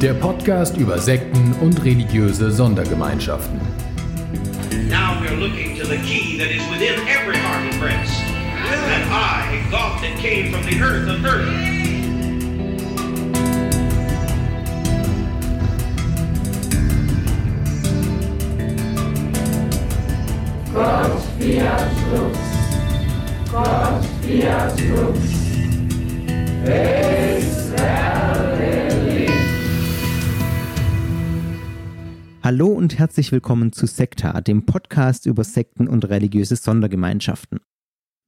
Der Podcast über Sekten und religiöse Sondergemeinschaften. Now we're looking to the key that is within every heart and breast. That I, God that came from the earth of earth. Gott fiat lux. Gott fiat lux. Hallo und herzlich willkommen zu Sekta, dem Podcast über Sekten und religiöse Sondergemeinschaften.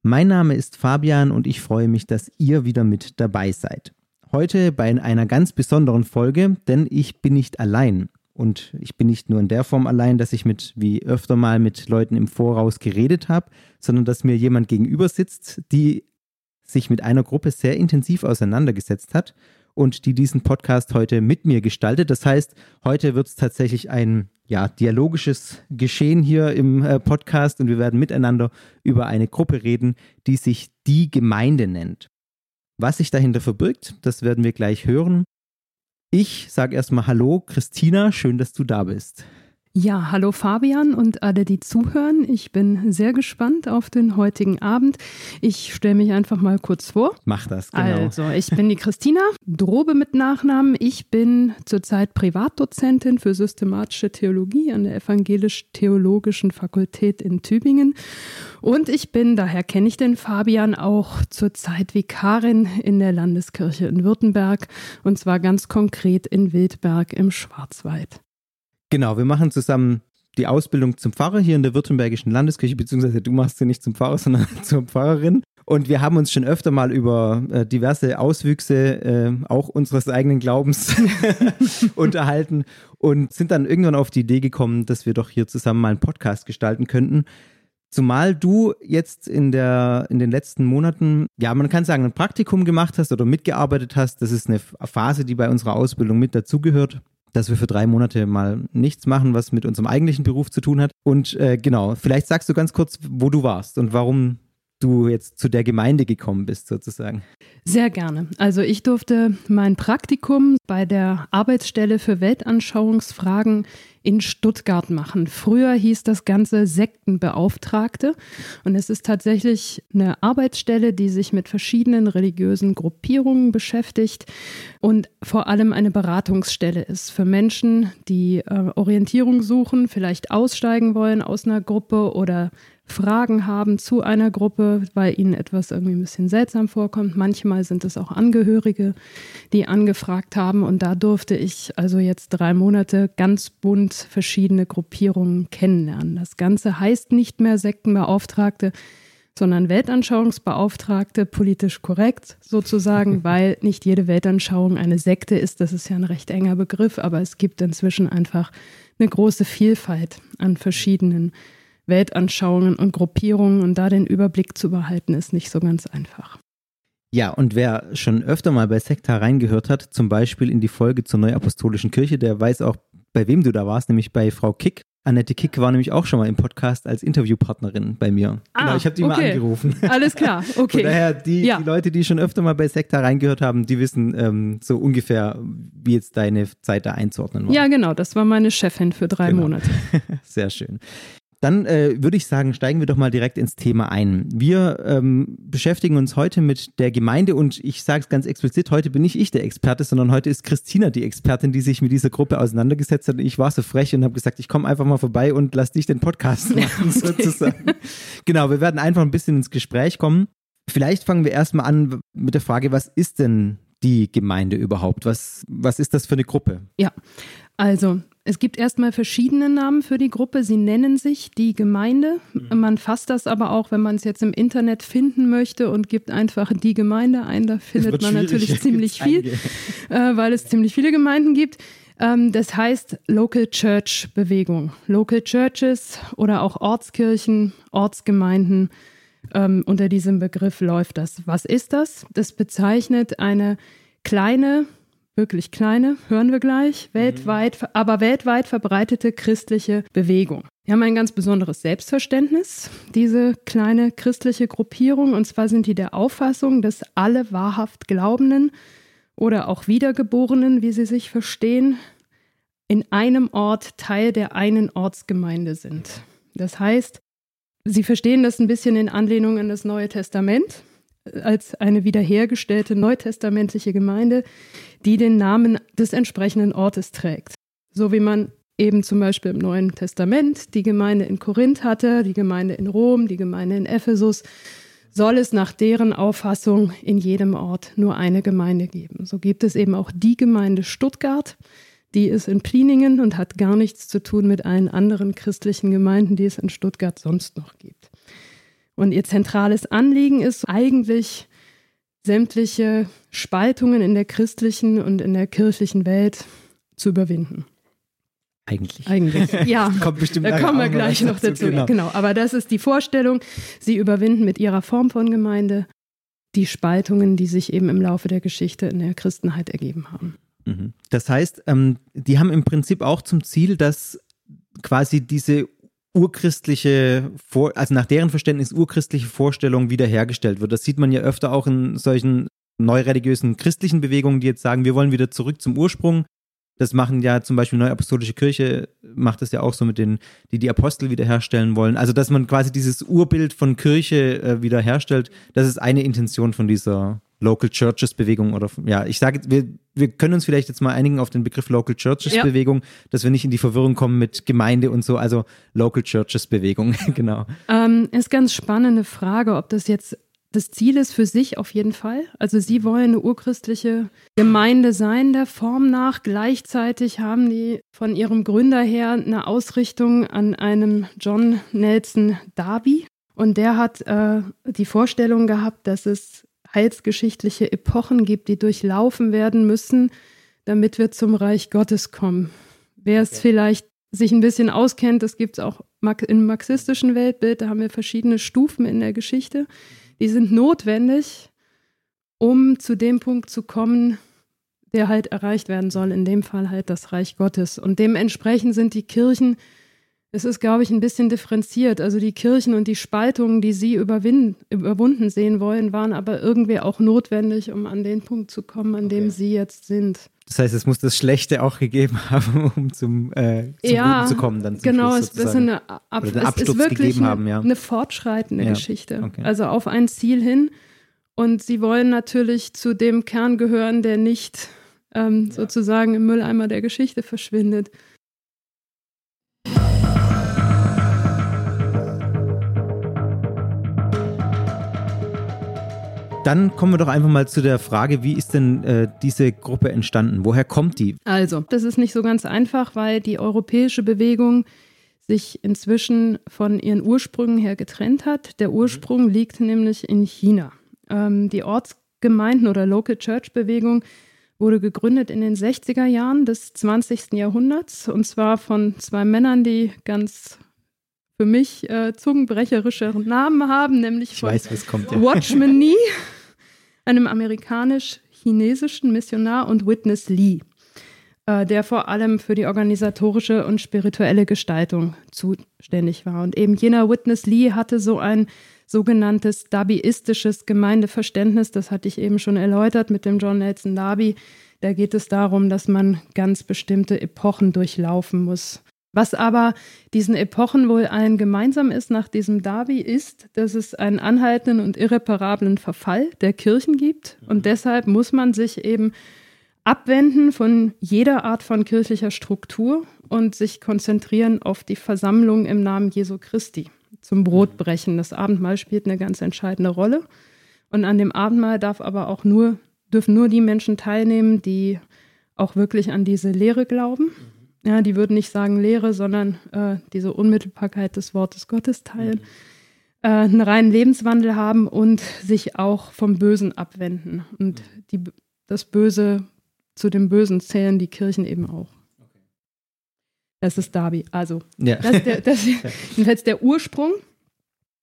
Mein Name ist Fabian und ich freue mich, dass ihr wieder mit dabei seid. Heute bei einer ganz besonderen Folge, denn ich bin nicht allein. Und ich bin nicht nur in der Form allein, dass ich mit, wie öfter mal, mit Leuten im Voraus geredet habe, sondern dass mir jemand gegenüber sitzt, die sich mit einer Gruppe sehr intensiv auseinandergesetzt hat und die diesen Podcast heute mit mir gestaltet. Das heißt, heute wird es tatsächlich ein ja, dialogisches Geschehen hier im äh, Podcast und wir werden miteinander über eine Gruppe reden, die sich die Gemeinde nennt. Was sich dahinter verbirgt, das werden wir gleich hören. Ich sage erstmal Hallo, Christina, schön, dass du da bist. Ja, hallo Fabian und alle, die zuhören. Ich bin sehr gespannt auf den heutigen Abend. Ich stelle mich einfach mal kurz vor. Mach das, genau. Also, ich bin die Christina, Drobe mit Nachnamen. Ich bin zurzeit Privatdozentin für systematische Theologie an der Evangelisch-Theologischen Fakultät in Tübingen. Und ich bin, daher kenne ich den Fabian, auch zurzeit Vikarin in der Landeskirche in Württemberg und zwar ganz konkret in Wildberg im Schwarzwald. Genau, wir machen zusammen die Ausbildung zum Pfarrer hier in der Württembergischen Landeskirche, beziehungsweise du machst sie nicht zum Pfarrer, sondern zur Pfarrerin. Und wir haben uns schon öfter mal über äh, diverse Auswüchse äh, auch unseres eigenen Glaubens unterhalten und sind dann irgendwann auf die Idee gekommen, dass wir doch hier zusammen mal einen Podcast gestalten könnten. Zumal du jetzt in, der, in den letzten Monaten, ja, man kann sagen, ein Praktikum gemacht hast oder mitgearbeitet hast. Das ist eine Phase, die bei unserer Ausbildung mit dazugehört dass wir für drei Monate mal nichts machen, was mit unserem eigentlichen Beruf zu tun hat. Und äh, genau, vielleicht sagst du ganz kurz, wo du warst und warum du jetzt zu der Gemeinde gekommen bist, sozusagen. Sehr gerne. Also ich durfte mein Praktikum bei der Arbeitsstelle für Weltanschauungsfragen in Stuttgart machen. Früher hieß das Ganze Sektenbeauftragte und es ist tatsächlich eine Arbeitsstelle, die sich mit verschiedenen religiösen Gruppierungen beschäftigt und vor allem eine Beratungsstelle ist für Menschen, die äh, Orientierung suchen, vielleicht aussteigen wollen aus einer Gruppe oder Fragen haben zu einer Gruppe, weil ihnen etwas irgendwie ein bisschen seltsam vorkommt. Manchmal sind es auch Angehörige, die angefragt haben. Und da durfte ich also jetzt drei Monate ganz bunt verschiedene Gruppierungen kennenlernen. Das Ganze heißt nicht mehr Sektenbeauftragte, sondern Weltanschauungsbeauftragte, politisch korrekt sozusagen, weil nicht jede Weltanschauung eine Sekte ist. Das ist ja ein recht enger Begriff, aber es gibt inzwischen einfach eine große Vielfalt an verschiedenen Weltanschauungen und Gruppierungen und da den Überblick zu behalten, ist nicht so ganz einfach. Ja, und wer schon öfter mal bei Sekta reingehört hat, zum Beispiel in die Folge zur Neuapostolischen Kirche, der weiß auch, bei wem du da warst, nämlich bei Frau Kick. Annette Kick war nämlich auch schon mal im Podcast als Interviewpartnerin bei mir. Ah, genau, ich habe die okay. mal angerufen. Alles klar, okay. Von daher, die, Ja. die Leute, die schon öfter mal bei Sekta reingehört haben, die wissen ähm, so ungefähr, wie jetzt deine Zeit da einzuordnen war. Ja, genau, das war meine Chefin für drei Genau. Monate. Sehr schön. Dann äh, würde ich sagen, steigen wir doch mal direkt ins Thema ein. Wir ähm, beschäftigen uns heute mit der Gemeinde und ich sage es ganz explizit, heute bin nicht ich der Experte, sondern heute ist Christina die Expertin, die sich mit dieser Gruppe auseinandergesetzt hat. Und ich war so frech und habe gesagt, ich komme einfach mal vorbei und lass dich den Podcast machen, sozusagen. Genau, wir werden einfach ein bisschen ins Gespräch kommen. Vielleicht fangen wir erstmal an mit der Frage, was ist denn die Gemeinde überhaupt? Was, was ist das für eine Gruppe? Ja, also es gibt erstmal verschiedene Namen für die Gruppe. Sie nennen sich die Gemeinde. Mhm. Man fasst das aber auch, wenn man es jetzt im Internet finden möchte und gibt einfach die Gemeinde ein. Da findet man natürlich ziemlich viel, äh, weil es ziemlich viele Gemeinden gibt. Ähm, das heißt Local Church Bewegung. Local Churches oder auch Ortskirchen, Ortsgemeinden. Ähm, unter diesem Begriff läuft das. Was ist das? Das bezeichnet eine kleine, wirklich kleine, hören wir gleich, mhm. weltweit, aber weltweit verbreitete christliche Bewegung. Wir haben ein ganz besonderes Selbstverständnis, diese kleine christliche Gruppierung, und zwar sind die der Auffassung, dass alle wahrhaft Glaubenden oder auch Wiedergeborenen, wie sie sich verstehen, in einem Ort Teil der einen Ortsgemeinde sind. Das heißt, sie verstehen das ein bisschen in Anlehnung an das Neue Testament als eine wiederhergestellte neutestamentliche Gemeinde, die den Namen des entsprechenden Ortes trägt. So wie man eben zum Beispiel im Neuen Testament die Gemeinde in Korinth hatte, die Gemeinde in Rom, die Gemeinde in Ephesus, soll es nach deren Auffassung in jedem Ort nur eine Gemeinde geben. So gibt es eben auch die Gemeinde Stuttgart, die ist in Pliningen und hat gar nichts zu tun mit allen anderen christlichen Gemeinden, die es in Stuttgart sonst noch gibt. Und ihr zentrales Anliegen ist eigentlich, sämtliche Spaltungen in der christlichen und in der kirchlichen Welt zu überwinden. Eigentlich. Eigentlich, ja. Kommt bestimmt da kommen wir gleich noch dazu. Genau. genau. Aber das ist die Vorstellung. Sie überwinden mit ihrer Form von Gemeinde die Spaltungen, die sich eben im Laufe der Geschichte in der Christenheit ergeben haben. Mhm. Das heißt, ähm, die haben im Prinzip auch zum Ziel, dass quasi diese urchristliche, Vor also nach deren Verständnis urchristliche Vorstellung wiederhergestellt wird. Das sieht man ja öfter auch in solchen neureligiösen christlichen Bewegungen, die jetzt sagen, wir wollen wieder zurück zum Ursprung. Das machen ja zum Beispiel Neue Apostolische Kirche, macht das ja auch so mit den, die die Apostel wiederherstellen wollen. Also, dass man quasi dieses Urbild von Kirche äh, wiederherstellt, das ist eine Intention von dieser Local Churches Bewegung oder ja, ich sage, wir, wir können uns vielleicht jetzt mal einigen auf den Begriff Local Churches ja. Bewegung, dass wir nicht in die Verwirrung kommen mit Gemeinde und so, also Local Churches Bewegung, genau. Ähm, ist ganz spannende Frage, ob das jetzt das Ziel ist für sich auf jeden Fall. Also sie wollen eine urchristliche Gemeinde sein der Form nach. Gleichzeitig haben die von ihrem Gründer her eine Ausrichtung an einem John Nelson Darby. Und der hat äh, die Vorstellung gehabt, dass es heilsgeschichtliche Epochen gibt, die durchlaufen werden müssen, damit wir zum Reich Gottes kommen. Wer es okay. vielleicht sich ein bisschen auskennt, das gibt es auch im marxistischen Weltbild, da haben wir verschiedene Stufen in der Geschichte, die sind notwendig, um zu dem Punkt zu kommen, der halt erreicht werden soll, in dem Fall halt das Reich Gottes. Und dementsprechend sind die Kirchen es ist, glaube ich, ein bisschen differenziert. Also die Kirchen und die Spaltungen, die sie überwunden sehen wollen, waren aber irgendwie auch notwendig, um an den Punkt zu kommen, an okay. dem sie jetzt sind. Das heißt, es muss das Schlechte auch gegeben haben, um zum, äh, zum ja, Guten zu kommen. Dann genau, Schluss es ist eine Ab es ist wirklich eine, haben, ja. eine fortschreitende ja, Geschichte. Okay. Also auf ein Ziel hin. Und sie wollen natürlich zu dem Kern gehören, der nicht ähm, sozusagen im Mülleimer der Geschichte verschwindet. Dann kommen wir doch einfach mal zu der Frage, wie ist denn äh, diese Gruppe entstanden? Woher kommt die? Also, das ist nicht so ganz einfach, weil die europäische Bewegung sich inzwischen von ihren Ursprüngen her getrennt hat. Der Ursprung liegt nämlich in China. Ähm, die Ortsgemeinden oder Local Church Bewegung wurde gegründet in den 60er Jahren des 20. Jahrhunderts und zwar von zwei Männern, die ganz für mich äh, zungenbrecherische Namen haben, nämlich ich weiß, was kommt, ja. Watchman Nee, einem amerikanisch-chinesischen Missionar und Witness Lee, äh, der vor allem für die organisatorische und spirituelle Gestaltung zuständig war. Und eben jener Witness Lee hatte so ein sogenanntes Dabiistisches Gemeindeverständnis, das hatte ich eben schon erläutert mit dem John Nelson Darby. Da geht es darum, dass man ganz bestimmte Epochen durchlaufen muss. Was aber diesen Epochen wohl allen gemeinsam ist nach diesem Darby, ist, dass es einen anhaltenden und irreparablen Verfall der Kirchen gibt. Und deshalb muss man sich eben abwenden von jeder Art von kirchlicher Struktur und sich konzentrieren auf die Versammlung im Namen Jesu Christi zum Brotbrechen. Das Abendmahl spielt eine ganz entscheidende Rolle. Und an dem Abendmahl darf aber auch nur, dürfen nur die Menschen teilnehmen, die auch wirklich an diese Lehre glauben ja, die würden nicht sagen Lehre, sondern äh, diese Unmittelbarkeit des Wortes Gottes teilen, mhm. äh, einen reinen Lebenswandel haben und sich auch vom Bösen abwenden. Und mhm. die, das Böse zu dem Bösen zählen die Kirchen eben auch. Das ist Darby. Also, Ja. das ist der, das ist der Ursprung.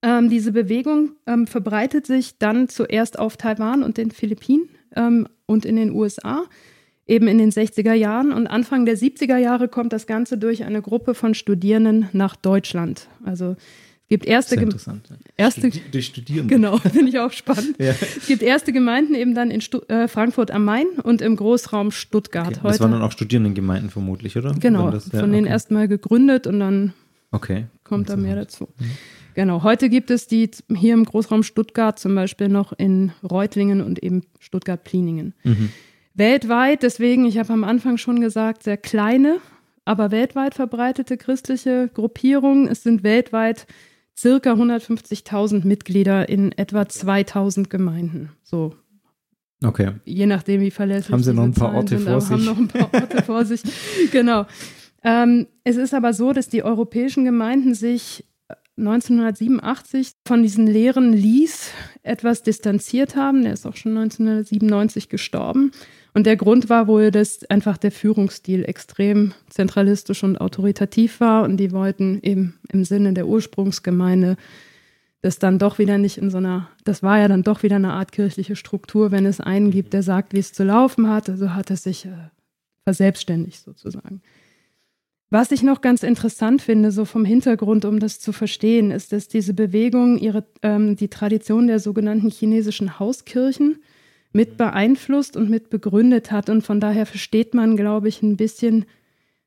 Ähm, diese Bewegung ähm, verbreitet sich dann zuerst auf Taiwan und den Philippinen ähm, und in den USA, eben in den 60er Jahren. Und Anfang der 70er Jahre kommt das Ganze durch eine Gruppe von Studierenden nach Deutschland. Also es gibt erste, Sehr interessant. ja. erste durch Studieren. Genau, finde ich auch spannend. Ja. Es gibt erste Gemeinden eben dann in Stu äh, Frankfurt am Main und im Großraum Stuttgart. Okay. Heute, Das waren dann auch Studierendengemeinden vermutlich, oder? genau, das, ja, von denen okay. erstmal gegründet und dann Okay. kommt da mehr dazu. Genau, heute gibt es die hier im Großraum Stuttgart zum Beispiel noch in Reutlingen und eben Stuttgart-Pliningen. Weltweit, deswegen, ich habe am Anfang schon gesagt, sehr kleine, aber weltweit verbreitete christliche Gruppierungen. Es sind weltweit circa 150.000 Mitglieder in etwa 2000 Gemeinden. So, Okay. je nachdem, wie verlässlich Haben Sie noch ein paar Zahlen Orte sind, vor aber haben sich? noch ein paar Orte vor sich. Genau. Ähm, es ist aber so, dass die europäischen Gemeinden sich 1987 von diesen Lehren Lies etwas distanziert haben. Der ist auch schon 1997 gestorben. Und der Grund war wohl, dass einfach der Führungsstil extrem zentralistisch und autoritativ war. Und die wollten eben im Sinne der Ursprungsgemeinde das dann doch wieder nicht in so einer, das war ja dann doch wieder eine Art kirchliche Struktur, wenn es einen gibt, der sagt, wie es zu laufen hat. Also hat es sich äh, verselbstständigt sozusagen. Was ich noch ganz interessant finde, so vom Hintergrund, um das zu verstehen, ist, dass diese Bewegung ihre, ähm, die Tradition der sogenannten chinesischen Hauskirchen mit beeinflusst und mit begründet hat. Und von daher versteht man, glaube ich, ein bisschen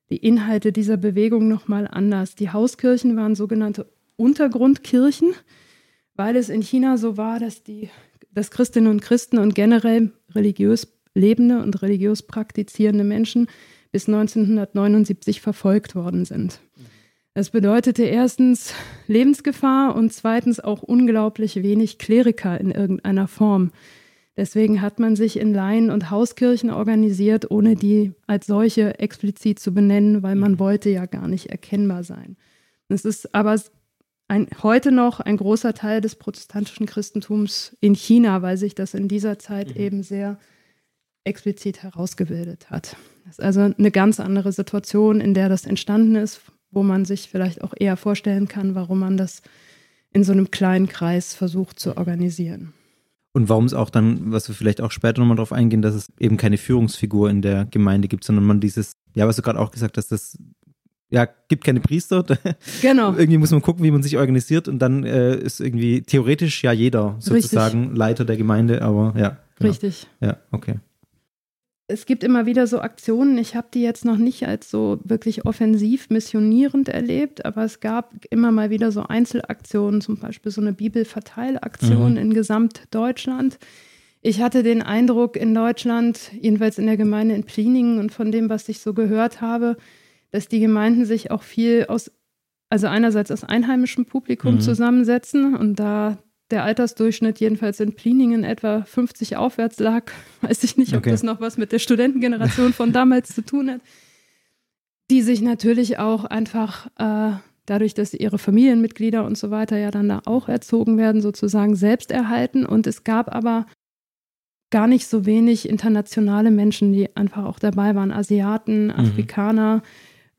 die Inhalte dieser Bewegung nochmal anders. Die Hauskirchen waren sogenannte Untergrundkirchen, weil es in China so war, dass die dass Christinnen und Christen und generell religiös lebende und religiös praktizierende Menschen bis 1979 verfolgt worden sind. Das bedeutete erstens Lebensgefahr und zweitens auch unglaublich wenig Kleriker in irgendeiner Form. Deswegen hat man sich in Laien- und Hauskirchen organisiert, ohne die als solche explizit zu benennen, weil man wollte ja gar nicht erkennbar sein. Es ist aber ein, heute noch ein großer Teil des protestantischen Christentums in China, weil sich das in dieser Zeit eben sehr explizit herausgebildet hat. Das ist also eine ganz andere Situation, in der das entstanden ist, wo man sich vielleicht auch eher vorstellen kann, warum man das in so einem kleinen Kreis versucht zu organisieren. Und warum es auch dann, was wir vielleicht auch später nochmal drauf eingehen, dass es eben keine Führungsfigur in der Gemeinde gibt, sondern man dieses, ja, was du gerade auch gesagt hast, das ja, gibt keine Priester. Genau. irgendwie muss man gucken, wie man sich organisiert und dann äh, ist irgendwie theoretisch ja jeder sozusagen Leiter der Gemeinde, aber ja. Genau. Richtig. Ja, okay. Es gibt immer wieder so Aktionen, ich habe die jetzt noch nicht als so wirklich offensiv missionierend erlebt, aber es gab immer mal wieder so Einzelaktionen, zum Beispiel so eine Bibelverteilaktion Mhm. in Gesamtdeutschland. Ich hatte den Eindruck in Deutschland, jedenfalls in der Gemeinde in Pliningen und von dem, was ich so gehört habe, dass die Gemeinden sich auch viel aus, also einerseits aus einheimischem Publikum Mhm. zusammensetzen und da der Altersdurchschnitt jedenfalls in Pliningen etwa 50 aufwärts lag, weiß ich nicht, ob Okay. das noch was mit der Studentengeneration von damals zu tun hat, die sich natürlich auch einfach äh, dadurch, dass ihre Familienmitglieder und so weiter ja dann da auch erzogen werden, sozusagen selbst erhalten. Und es gab aber gar nicht so wenig internationale Menschen, die einfach auch dabei waren. Asiaten, Afrikaner,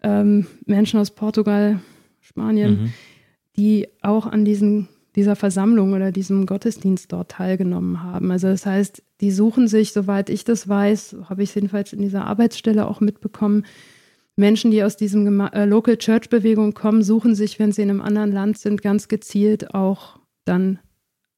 ähm, Menschen aus Portugal, Spanien, Mhm. die auch an diesen, dieser Versammlung oder diesem Gottesdienst dort teilgenommen haben. Also das heißt, die suchen sich, soweit ich das weiß, habe ich es jedenfalls in dieser Arbeitsstelle auch mitbekommen, Menschen, die aus diesem Gema äh, Local Church Bewegung kommen, suchen sich, wenn sie in einem anderen Land sind, ganz gezielt auch dann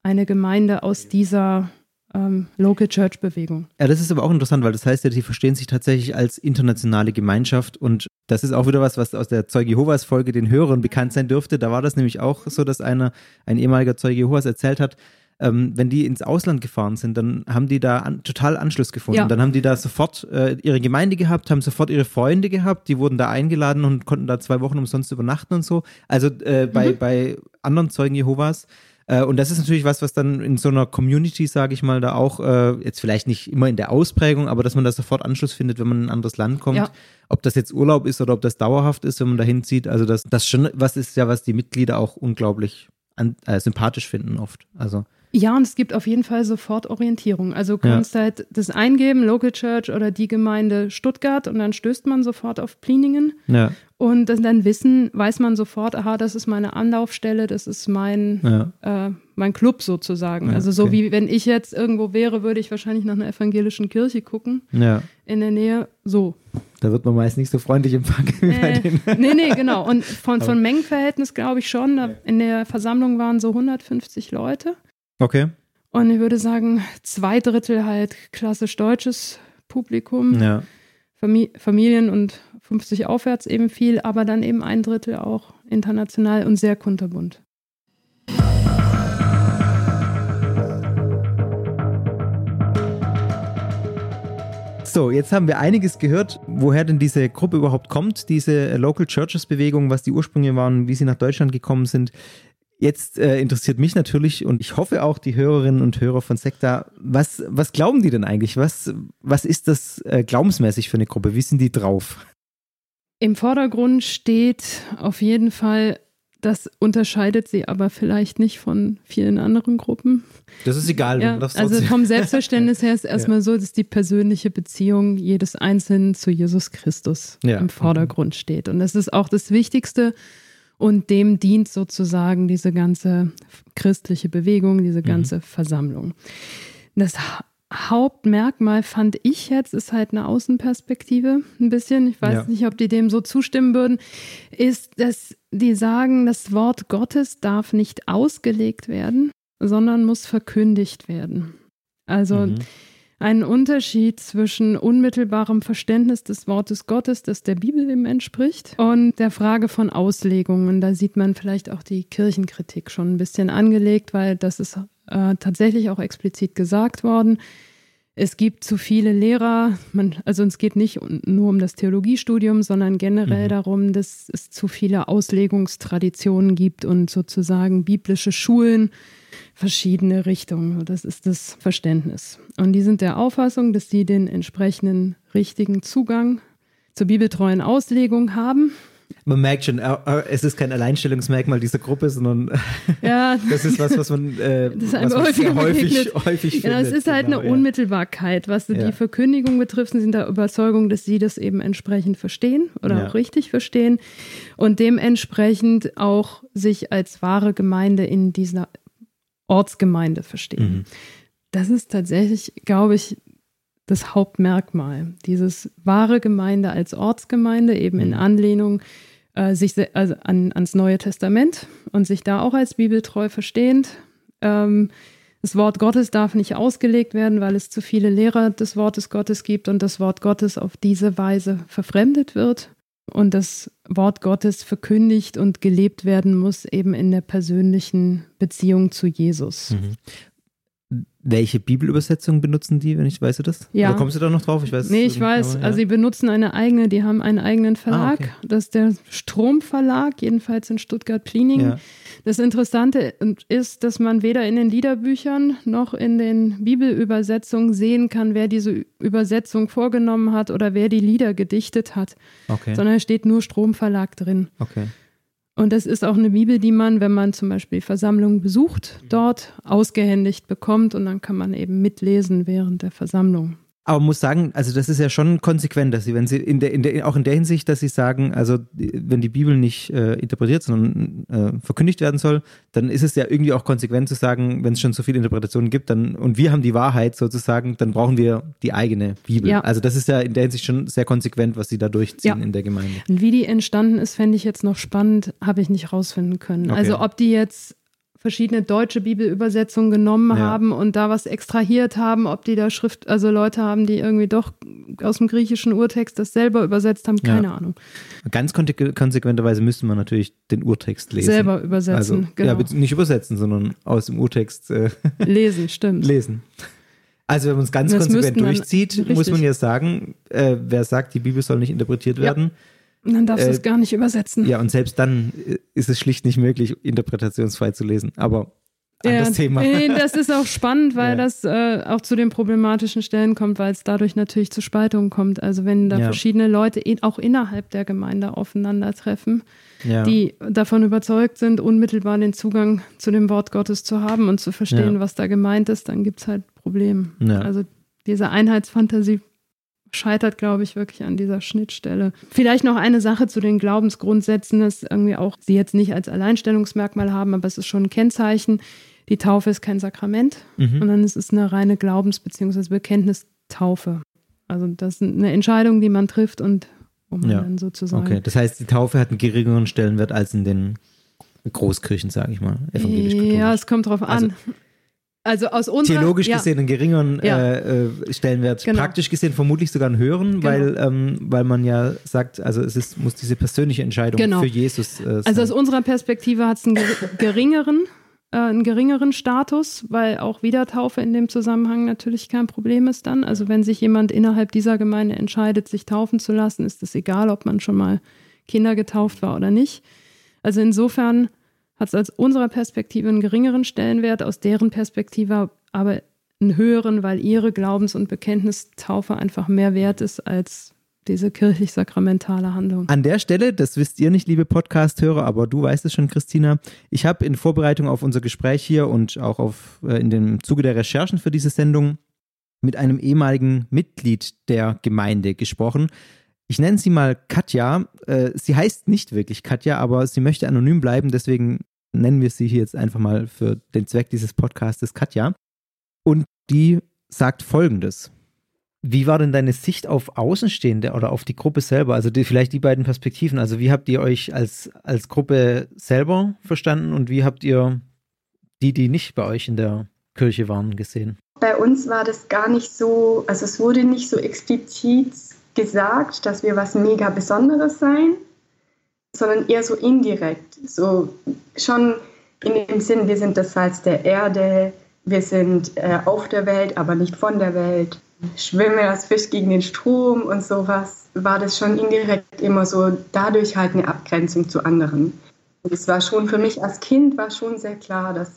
eine Gemeinde aus dieser ähm, Local Church Bewegung. Ja, das ist aber auch interessant, weil das heißt ja, die verstehen sich tatsächlich als internationale Gemeinschaft und das ist auch wieder was, was aus der Zeuge Jehovas Folge den Hörern bekannt sein dürfte. Da war das nämlich auch so, dass einer, ein ehemaliger Zeuge Jehovas erzählt hat, ähm, wenn die ins Ausland gefahren sind, dann haben die da an, total Anschluss gefunden. Ja. Dann haben die da sofort äh, ihre Gemeinde gehabt, haben sofort ihre Freunde gehabt, die wurden da eingeladen und konnten da zwei Wochen umsonst übernachten und so. Also äh, bei, bei anderen Zeugen Jehovas. Äh, und das ist natürlich was, was dann in so einer Community, sage ich mal, da auch, äh, jetzt vielleicht nicht immer in der Ausprägung, aber dass man da sofort Anschluss findet, wenn man in ein anderes Land kommt. Ja. Ob das jetzt Urlaub ist oder ob das dauerhaft ist, wenn man da hinzieht. Also das, das schon was ist ja, was die Mitglieder auch unglaublich an, äh, sympathisch finden oft. Also Ja, und es gibt auf jeden Fall sofort Orientierung. Also du Ja. kannst halt das eingeben, Local Church oder die Gemeinde Stuttgart und dann stößt man sofort auf Pliningen. ja, Und dann Wissen, weiß man sofort, aha, das ist meine Anlaufstelle, das ist mein, ja, äh, mein Club sozusagen. Ja, also so okay. wie wenn ich jetzt irgendwo wäre, würde ich wahrscheinlich nach einer evangelischen Kirche gucken, ja. in der Nähe, so. Da wird man meist nicht so freundlich empfangen wie bei Äh, nee, nee, genau. Und von, von Mengenverhältnis glaube ich schon, da in der Versammlung waren so 150 Leute. Okay. Und ich würde sagen, zwei Drittel halt klassisch deutsches Publikum, Ja. Fami Familien und 50 aufwärts eben viel, aber dann eben ein Drittel auch international und sehr kunterbunt. So, jetzt haben wir einiges gehört, woher denn diese Gruppe überhaupt kommt, diese Local Churches Bewegung, was die Ursprünge waren, wie sie nach Deutschland gekommen sind. Jetzt äh, interessiert mich natürlich und ich hoffe auch die Hörerinnen und Hörer von Sekta, was, was glauben die denn eigentlich? Was, was ist das äh, glaubensmäßig für eine Gruppe? Wie sind die drauf? Im Vordergrund steht auf jeden Fall, das unterscheidet sie aber vielleicht nicht von vielen anderen Gruppen. Das ist egal. Ja, also vom Selbstverständnis her ist erstmal so, dass die persönliche Beziehung jedes Einzelnen zu Jesus Christus Ja. im Vordergrund steht. Und das ist auch das Wichtigste. Und dem dient sozusagen diese ganze christliche Bewegung, diese ganze Versammlung. Das Ha- Hauptmerkmal fand ich jetzt, ist halt eine Außenperspektive ein bisschen. Ich weiß Ja. nicht, ob die dem so zustimmen würden, ist, dass die sagen, das Wort Gottes darf nicht ausgelegt werden, sondern muss verkündigt werden. Also Mhm. Ein Unterschied zwischen unmittelbarem Verständnis des Wortes Gottes, das der Bibel eben entspricht, und der Frage von Auslegungen. Da sieht man vielleicht auch die Kirchenkritik schon ein bisschen angelegt, weil das ist äh, tatsächlich auch explizit gesagt worden. Es gibt zu viele Lehrer, man, also es geht nicht nur um das Theologiestudium, sondern generell darum, dass es zu viele Auslegungstraditionen gibt und sozusagen biblische Schulen, verschiedene Richtungen. Das ist das Verständnis. Und die sind der Auffassung, dass sie den entsprechenden richtigen Zugang zur bibeltreuen Auslegung haben. Man merkt schon, es ist kein Alleinstellungsmerkmal dieser Gruppe, sondern Ja, das ist was, was man, äh, Das was man häufig, begegnet. häufig Genau, es ist halt Genau, eine ja. Unmittelbarkeit. Was Ja. die Verkündigung betrifft, sind der Überzeugung, dass sie das eben entsprechend verstehen oder Ja. auch richtig verstehen und dementsprechend auch sich als wahre Gemeinde in dieser Ortsgemeinde verstehen. Mhm. Das ist tatsächlich, glaube ich, das Hauptmerkmal. Dieses wahre Gemeinde als Ortsgemeinde, eben in Mhm. Anlehnung äh, sich also an, ans Neue Testament und sich da auch als bibeltreu verstehend. Ähm, das Wort Gottes darf nicht ausgelegt werden, weil es zu viele Lehrer des Wortes Gottes gibt und das Wort Gottes auf diese Weise verfremdet wird und das Wort Gottes verkündigt und gelebt werden muss, eben in der persönlichen Beziehung zu Jesus. Mhm. Welche Bibelübersetzung benutzen die, wenn ich weißt du das? Ja. Oder kommst du da noch drauf? Ich weiß Nee, ich weiß, aber, also sie benutzen eine eigene, die haben einen eigenen Verlag. Ah, okay. Das ist der Stromverlag, jedenfalls in Stuttgart-Pliningen. ja. Das Interessante ist, dass man weder in den Liederbüchern noch in den Bibelübersetzungen sehen kann, wer diese Übersetzung vorgenommen hat oder wer die Lieder gedichtet hat, Okay. sondern es steht nur Stromverlag drin. okay. Und das ist auch eine Bibel, die man, wenn man zum Beispiel Versammlungen besucht, dort ausgehändigt bekommt und dann kann man eben mitlesen während der Versammlung. Aber muss sagen, also das ist ja schon konsequent, dass sie, wenn sie in der, in der, auch in der Hinsicht, dass sie sagen, also wenn die Bibel nicht äh, interpretiert, sondern äh, verkündigt werden soll, dann ist es ja irgendwie auch konsequent zu sagen, wenn es schon so viele Interpretationen gibt, dann und wir haben die Wahrheit sozusagen, dann brauchen wir die eigene Bibel. Ja. Also das ist ja in der Hinsicht schon sehr konsequent, was sie da durchziehen Ja. in der Gemeinde. Und wie die entstanden ist, fände ich jetzt noch spannend, habe ich nicht rausfinden können. Okay. Also ob die jetzt verschiedene deutsche Bibelübersetzungen genommen Ja. haben und da was extrahiert haben, ob die da Schrift, also Leute haben, die irgendwie doch aus dem griechischen Urtext das selber übersetzt haben, keine Ja. Ahnung. Ganz konse- konsequenterweise müsste man natürlich den Urtext lesen. Selber übersetzen, also, genau. Ja, nicht übersetzen, sondern aus dem Urtext äh, Lesen, stimmt. lesen. Also wenn man es ganz Das konsequent durchzieht, muss man ja sagen, äh, wer sagt, die Bibel soll nicht interpretiert Ja. Und dann darfst du Äh, es gar nicht übersetzen. Ja, und selbst dann äh, ist es schlicht nicht möglich, interpretationsfrei zu lesen. Aber anderes Thema. Nee, das ist auch spannend, weil Ja. das äh, auch zu den problematischen Stellen kommt, weil es dadurch natürlich zu Spaltungen kommt. Also wenn da Ja. verschiedene Leute in, auch innerhalb der Gemeinde aufeinandertreffen, Ja. die davon überzeugt sind, unmittelbar den Zugang zu dem Wort Gottes zu haben und zu verstehen, Ja. was da gemeint ist, dann gibt es halt Probleme. Ja. Also diese Einheitsfantasie scheitert, glaube ich, wirklich an dieser Schnittstelle. Vielleicht noch eine Sache zu den Glaubensgrundsätzen, das irgendwie auch sie jetzt nicht als Alleinstellungsmerkmal haben, aber es ist schon ein Kennzeichen. Die Taufe ist kein Sakrament, Mhm. sondern es ist eine reine Glaubens- bzw. Bekenntnistaufe. Also das ist eine Entscheidung, die man trifft und man Ja. dann sozusagen Okay, das heißt, die Taufe hat einen geringeren Stellenwert als in den Großkirchen, sage ich mal, evangelisch-katholisch. Ja, es kommt drauf an. Also, aus unserer Theologisch ja, gesehen einen geringeren Ja. äh, äh, Stellenwert, Genau. praktisch gesehen vermutlich sogar einen höheren, Genau. weil, ähm, weil man ja sagt, also es ist, muss diese persönliche Entscheidung Genau. für Jesus äh, sein. Also aus unserer Perspektive hat es einen ger- geringeren, äh, einen geringeren Status, weil auch Wiedertaufe in dem Zusammenhang natürlich kein Problem ist dann. Also wenn sich jemand innerhalb dieser Gemeinde entscheidet, sich taufen zu lassen, ist es egal, ob man schon mal Kinder getauft war oder nicht. Also insofern hat es aus unserer Perspektive einen geringeren Stellenwert, aus deren Perspektive aber einen höheren, weil ihre Glaubens- und Bekenntnistaufe einfach mehr wert ist als diese kirchlich-sakramentale Handlung. An der Stelle, das wisst ihr nicht, liebe Podcast-Hörer, aber du weißt es schon, Christina. Ich habe in Vorbereitung auf unser Gespräch hier und auch auf, äh, in dem Zuge der Recherchen für diese Sendung mit einem ehemaligen Mitglied der Gemeinde gesprochen. Ich nenne sie mal Katja. Äh, sie heißt nicht wirklich Katja, aber sie möchte anonym bleiben, deswegen nennen wir sie hier jetzt einfach mal für den Zweck dieses Podcastes Katja. Und die sagt folgendes. Wie war denn deine Sicht auf Außenstehende oder auf die Gruppe selber? Also die, vielleicht die beiden Perspektiven. Also wie habt ihr euch als, als Gruppe selber verstanden und wie habt ihr die, die nicht bei euch in der Kirche waren, gesehen? Bei uns war das gar nicht so, also es wurde nicht so explizit gesagt, dass wir was mega Besonderes sein, sondern eher so indirekt. So schon in dem Sinn, wir sind das Salz der Erde, wir sind äh, auf der Welt, aber nicht von der Welt. Schwimme als Fisch gegen den Strom und sowas, war das schon indirekt immer so, dadurch halt eine Abgrenzung zu anderen. Und es war schon für mich als Kind war schon sehr klar, dass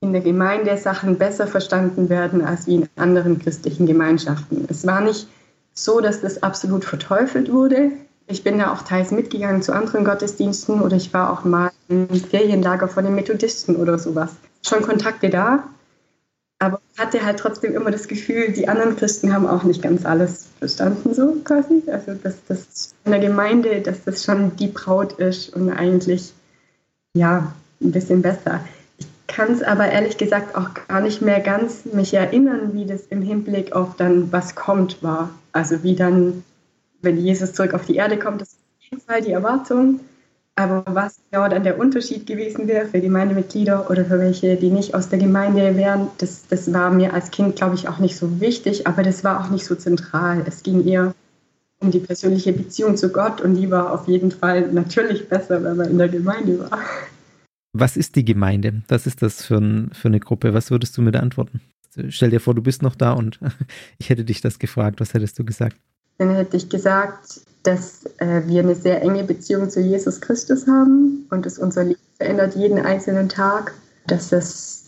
in der Gemeinde Sachen besser verstanden werden als wie in anderen christlichen Gemeinschaften. Es war nicht so, dass das absolut verteufelt wurde. Ich bin da auch teils mitgegangen zu anderen Gottesdiensten oder ich war auch mal im Ferienlager von den Methodisten oder sowas. Schon Kontakte da, aber hatte halt trotzdem immer das Gefühl, die anderen Christen haben auch nicht ganz alles verstanden, so quasi. Also, dass das in der Gemeinde, dass das schon die Braut ist und eigentlich, ja, ein bisschen besser. Kann es aber ehrlich gesagt auch gar nicht mehr ganz mich erinnern, wie das im Hinblick auf dann, was kommt, war. Also, wie dann, wenn Jesus zurück auf die Erde kommt, das ist auf jeden Fall die Erwartung. Aber was genau dann der Unterschied gewesen wäre für Gemeindemitglieder oder für welche, die nicht aus der Gemeinde wären, das, das war mir als Kind, glaube ich, auch nicht so wichtig, aber das war auch nicht so zentral. Es ging eher um die persönliche Beziehung zu Gott und die war auf jeden Fall natürlich besser, wenn man in der Gemeinde war. Was ist die Gemeinde? Was ist das für, ein, für eine Gruppe? Was würdest du mir da antworten? Stell dir vor, du bist noch da und ich hätte dich das gefragt. Was hättest du gesagt? Dann hätte ich gesagt, dass äh, wir eine sehr enge Beziehung zu Jesus Christus haben und dass unser Leben verändert jeden einzelnen Tag, dass das,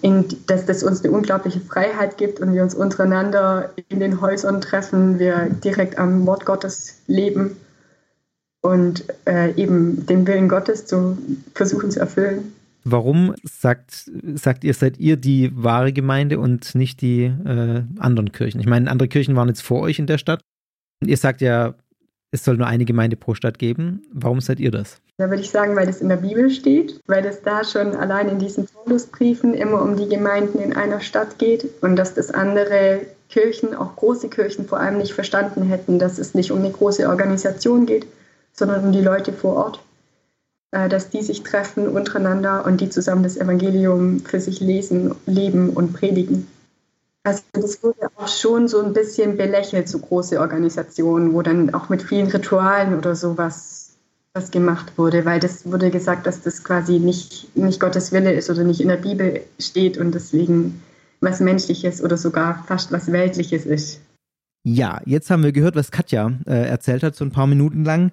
in, dass das uns eine unglaubliche Freiheit gibt und wir uns untereinander in den Häusern treffen, wir direkt am Wort Gottes leben und äh, eben den Willen Gottes zu versuchen zu erfüllen. Warum sagt, sagt ihr, seid ihr die wahre Gemeinde und nicht die äh, anderen Kirchen? Ich meine, andere Kirchen waren jetzt vor euch in der Stadt. Und ihr sagt ja, es soll nur eine Gemeinde pro Stadt geben. Warum seid ihr das? Da würde ich sagen, weil das in der Bibel steht, weil es da schon allein in diesen Paulusbriefen immer um die Gemeinden in einer Stadt geht und dass das andere Kirchen, auch große Kirchen vor allem nicht verstanden hätten, dass es nicht um eine große Organisation geht, sondern um die Leute vor Ort, äh, dass die sich treffen untereinander und die zusammen das Evangelium für sich lesen, leben und predigen. Also das wurde auch schon so ein bisschen belächelt, so große Organisationen, wo dann auch mit vielen Ritualen oder sowas was gemacht wurde, weil das wurde gesagt, dass das quasi nicht, nicht Gottes Wille ist oder nicht in der Bibel steht und deswegen was Menschliches oder sogar fast was Weltliches ist. Ja, jetzt haben wir gehört, was Katja äh, erzählt hat, so ein paar Minuten lang.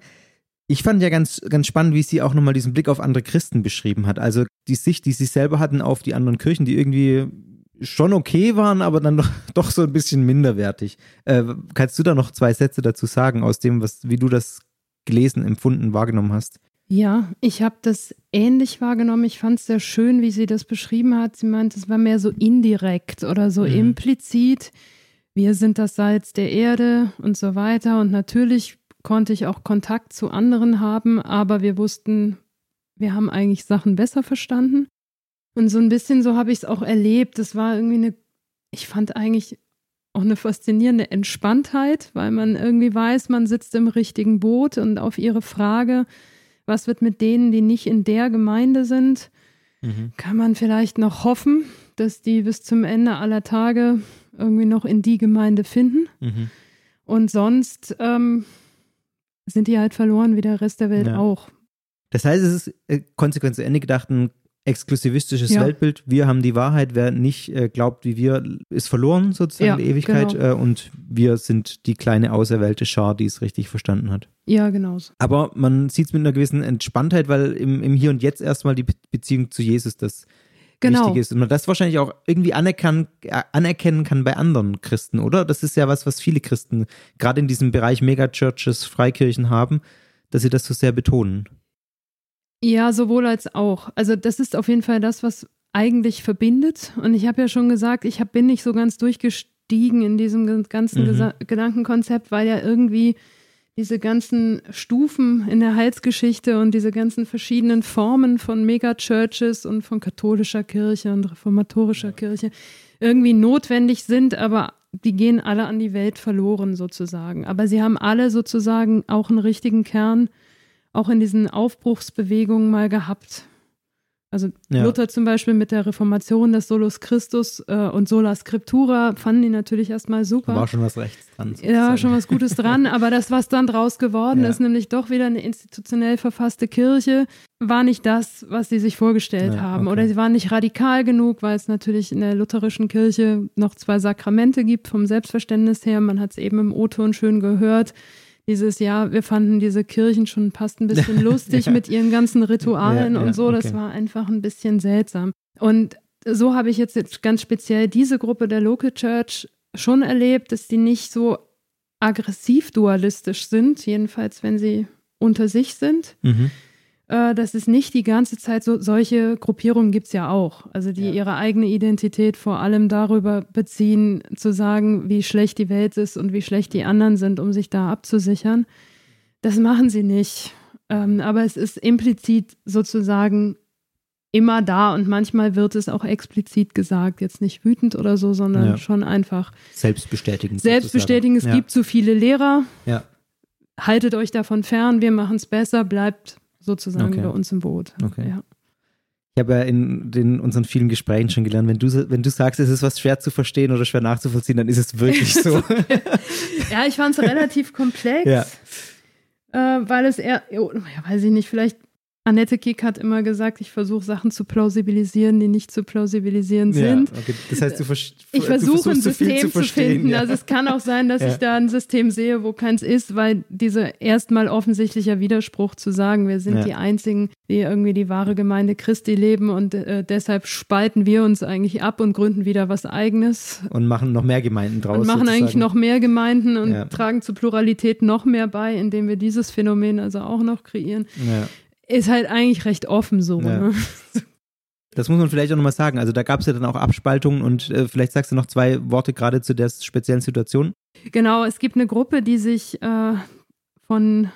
Ich fand ja ganz, ganz spannend, wie sie auch nochmal diesen Blick auf andere Christen beschrieben hat. Also die Sicht, die sie selber hatten auf die anderen Kirchen, die irgendwie schon okay waren, aber dann doch, doch so ein bisschen minderwertig. Äh, kannst du da noch zwei Sätze dazu sagen, aus dem, was, wie du das gelesen, empfunden, wahrgenommen hast? Ja, ich habe das ähnlich wahrgenommen. Ich fand es sehr schön, wie sie das beschrieben hat. Sie meint, es war mehr so indirekt oder so mhm. implizit. Wir sind das Salz der Erde und so weiter. Und natürlich konnte ich auch Kontakt zu anderen haben, aber wir wussten, wir haben eigentlich Sachen besser verstanden. Und so ein bisschen so habe ich es auch erlebt. Das war irgendwie eine, ich fand eigentlich auch eine faszinierende Entspanntheit, weil man irgendwie weiß, man sitzt im richtigen Boot und auf ihre Frage, was wird mit denen, die nicht in der Gemeinde sind? Mhm. Kann man vielleicht noch hoffen, dass die bis zum Ende aller Tage irgendwie noch in die Gemeinde finden? Mhm. Und sonst ähm, sind die halt verloren, wie der Rest der Welt ja. auch. Das heißt, es ist äh, konsequent zu Ende gedacht ein exklusivistisches ja. Weltbild. Wir haben die Wahrheit. Wer nicht äh, glaubt wie wir, ist verloren sozusagen ja, die Ewigkeit. Genau. Äh, und wir sind die kleine auserwählte Schar, die es richtig verstanden hat. Ja, genau. Aber man sieht es mit einer gewissen Entspanntheit, weil im, im Hier und Jetzt erstmal die Beziehung zu Jesus das genau. wichtig ist. Und man das wahrscheinlich auch irgendwie anerkennen, äh, anerkennen kann bei anderen Christen, oder? Das ist ja was, was viele Christen gerade in diesem Bereich Megachurches, Freikirchen haben, dass sie das so sehr betonen. Ja, sowohl als auch. Also das ist auf jeden Fall das, was eigentlich verbindet. Und ich habe ja schon gesagt, ich hab, bin nicht so ganz durchgestiegen in diesem ganzen mhm. Gedankenkonzept, weil ja irgendwie diese ganzen Stufen in der Heilsgeschichte und diese ganzen verschiedenen Formen von Megachurches und von katholischer Kirche und reformatorischer Kirche irgendwie notwendig sind, aber die gehen alle an die Welt verloren sozusagen. Aber sie haben alle sozusagen auch einen richtigen Kern auch in diesen Aufbruchsbewegungen mal gehabt. Also ja. Luther zum Beispiel mit der Reformation des Solus Christus äh, und Sola Scriptura fanden die natürlich erstmal super. War schon was rechts dran. Sozusagen. Ja, schon was Gutes dran, aber das, was dann draus geworden ja. ist, nämlich doch wieder eine institutionell verfasste Kirche, war nicht das, was sie sich vorgestellt ja, haben. Okay. Oder sie waren nicht radikal genug, weil es natürlich in der lutherischen Kirche noch zwei Sakramente gibt vom Selbstverständnis her. Man hat es eben im O-Ton schön gehört dieses Jahr, wir fanden diese Kirchen schon passt ein bisschen lustig ja. mit ihren ganzen Ritualen ja, und so. Das okay. war einfach ein bisschen seltsam. Und so habe ich jetzt ganz speziell diese Gruppe der Local Church schon erlebt, dass die nicht so aggressiv dualistisch sind, jedenfalls wenn sie unter sich sind. Mhm äh, dass es nicht die ganze Zeit so, solche Gruppierungen gibt es ja auch, also die ja. ihre eigene Identität vor allem darüber beziehen, zu sagen, wie schlecht die Welt ist und wie schlecht die anderen sind, um sich da abzusichern. Das machen sie nicht. Ähm, aber es ist implizit sozusagen immer da und manchmal wird es auch explizit gesagt, jetzt nicht wütend oder so, sondern ja. schon einfach selbstbestätigend. Selbstbestätigend, es ja. gibt zu viele Lehrer. Ja. Haltet euch davon fern, wir machen es besser, bleibt sozusagen okay. bei uns im Boot. Okay. Ja. Ich habe ja in den, unseren vielen Gesprächen schon gelernt, wenn du, wenn du sagst, es ist was schwer zu verstehen oder schwer nachzuvollziehen, dann ist es wirklich so. ja, ich fand es relativ komplex, ja. äh, weil es eher, oh, ja, weiß ich nicht, vielleicht Annette Kick hat immer gesagt, ich versuche Sachen zu plausibilisieren, die nicht zu plausibilisieren sind. Ja, okay. Das heißt, du, ich versuche ein System zu, zu finden. Ja. Also es kann auch sein, dass ja. ich da ein System sehe, wo keins ist, weil dieser erstmal offensichtlicher Widerspruch zu sagen, wir sind die Einzigen, die irgendwie die wahre Gemeinde Christi leben und äh, deshalb spalten wir uns eigentlich ab und gründen wieder was Eigenes. Und machen noch mehr Gemeinden draus. Und machen sozusagen. eigentlich noch mehr Gemeinden und tragen zur Pluralität noch mehr bei, indem wir dieses Phänomen also auch noch kreieren. Ist halt eigentlich recht offen so. Ja. Ne? Das muss man vielleicht auch nochmal sagen. Also da gab es ja dann auch Abspaltungen und äh, vielleicht sagst du noch zwei Worte gerade zu der speziellen Situation. Genau, es gibt eine Gruppe, die sich äh, von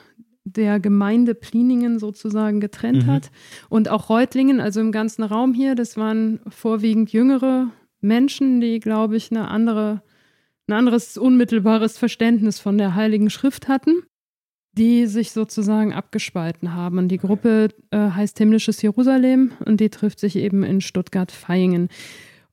der Gemeinde Pliningen sozusagen getrennt mhm. hat und auch Reutlingen, also im ganzen Raum hier, das waren vorwiegend jüngere Menschen, die, glaube ich, eine andere, ein anderes unmittelbares Verständnis von der Heiligen Schrift hatten die sich sozusagen abgespalten haben. Und die Gruppe äh, heißt Himmlisches Jerusalem und die trifft sich eben in Stuttgart-Vaihingen.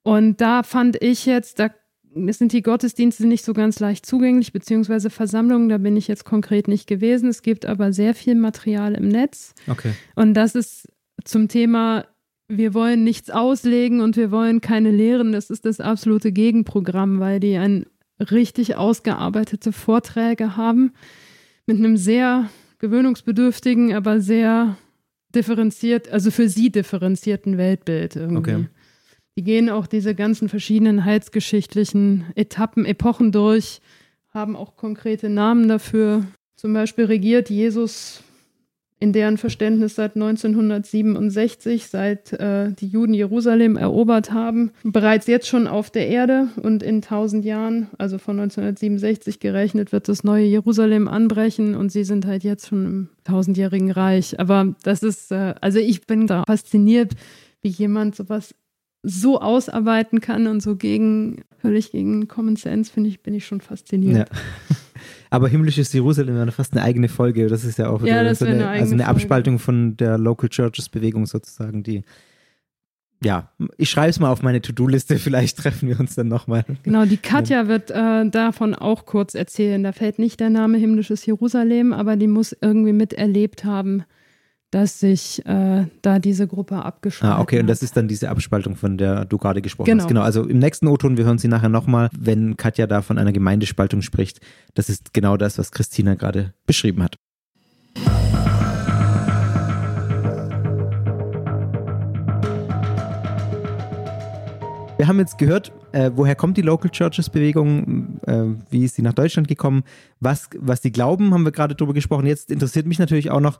Und da fand ich jetzt, da sind die Gottesdienste nicht so ganz leicht zugänglich, beziehungsweise Versammlungen, da bin ich jetzt konkret nicht gewesen. Es gibt aber sehr viel Material im Netz. Okay. Und das ist zum Thema, wir wollen nichts auslegen und wir wollen keine Lehren. Das ist das absolute Gegenprogramm, weil die ein richtig ausgearbeitete Vorträge haben mit einem sehr gewöhnungsbedürftigen, aber sehr differenziert, also für sie differenzierten Weltbild irgendwie. Okay. Die gehen auch diese ganzen verschiedenen heilsgeschichtlichen Etappen, Epochen durch, haben auch konkrete Namen dafür. Zum Beispiel regiert Jesus in deren Verständnis seit 1967, seit äh, die Juden Jerusalem erobert haben, bereits jetzt schon auf der Erde und in tausend Jahren, also von 1967 gerechnet, wird das neue Jerusalem anbrechen und sie sind halt jetzt schon im tausendjährigen Reich. Aber das ist, äh, also ich bin da fasziniert, wie jemand sowas so ausarbeiten kann und so gegen, völlig gegen Common Sense, finde ich, bin ich schon fasziniert. Ja. Aber himmlisches Jerusalem wäre fast eine eigene Folge. Das ist ja auch ja, so eine, eine also eine Abspaltung von der Local Churches Bewegung sozusagen, die ja, ich schreibe es mal auf meine To-Do-Liste, vielleicht treffen wir uns dann nochmal. Genau, die Katja wird äh, davon auch kurz erzählen. Da fällt nicht der Name himmlisches Jerusalem, aber die muss irgendwie miterlebt haben, dass sich äh, da diese Gruppe abgespalten hat. Ah, okay, und das ist dann diese Abspaltung, von der du gerade gesprochen genau. hast. Genau, also im nächsten O-Ton, wir hören sie nachher nochmal, wenn Katja da von einer Gemeindespaltung spricht. Das ist genau das, was Christina gerade beschrieben hat. Wir haben jetzt gehört, äh, woher kommt die Local Churches Bewegung, äh, wie ist sie nach Deutschland gekommen, was, was die glauben, haben wir gerade drüber gesprochen. Jetzt interessiert mich natürlich auch noch,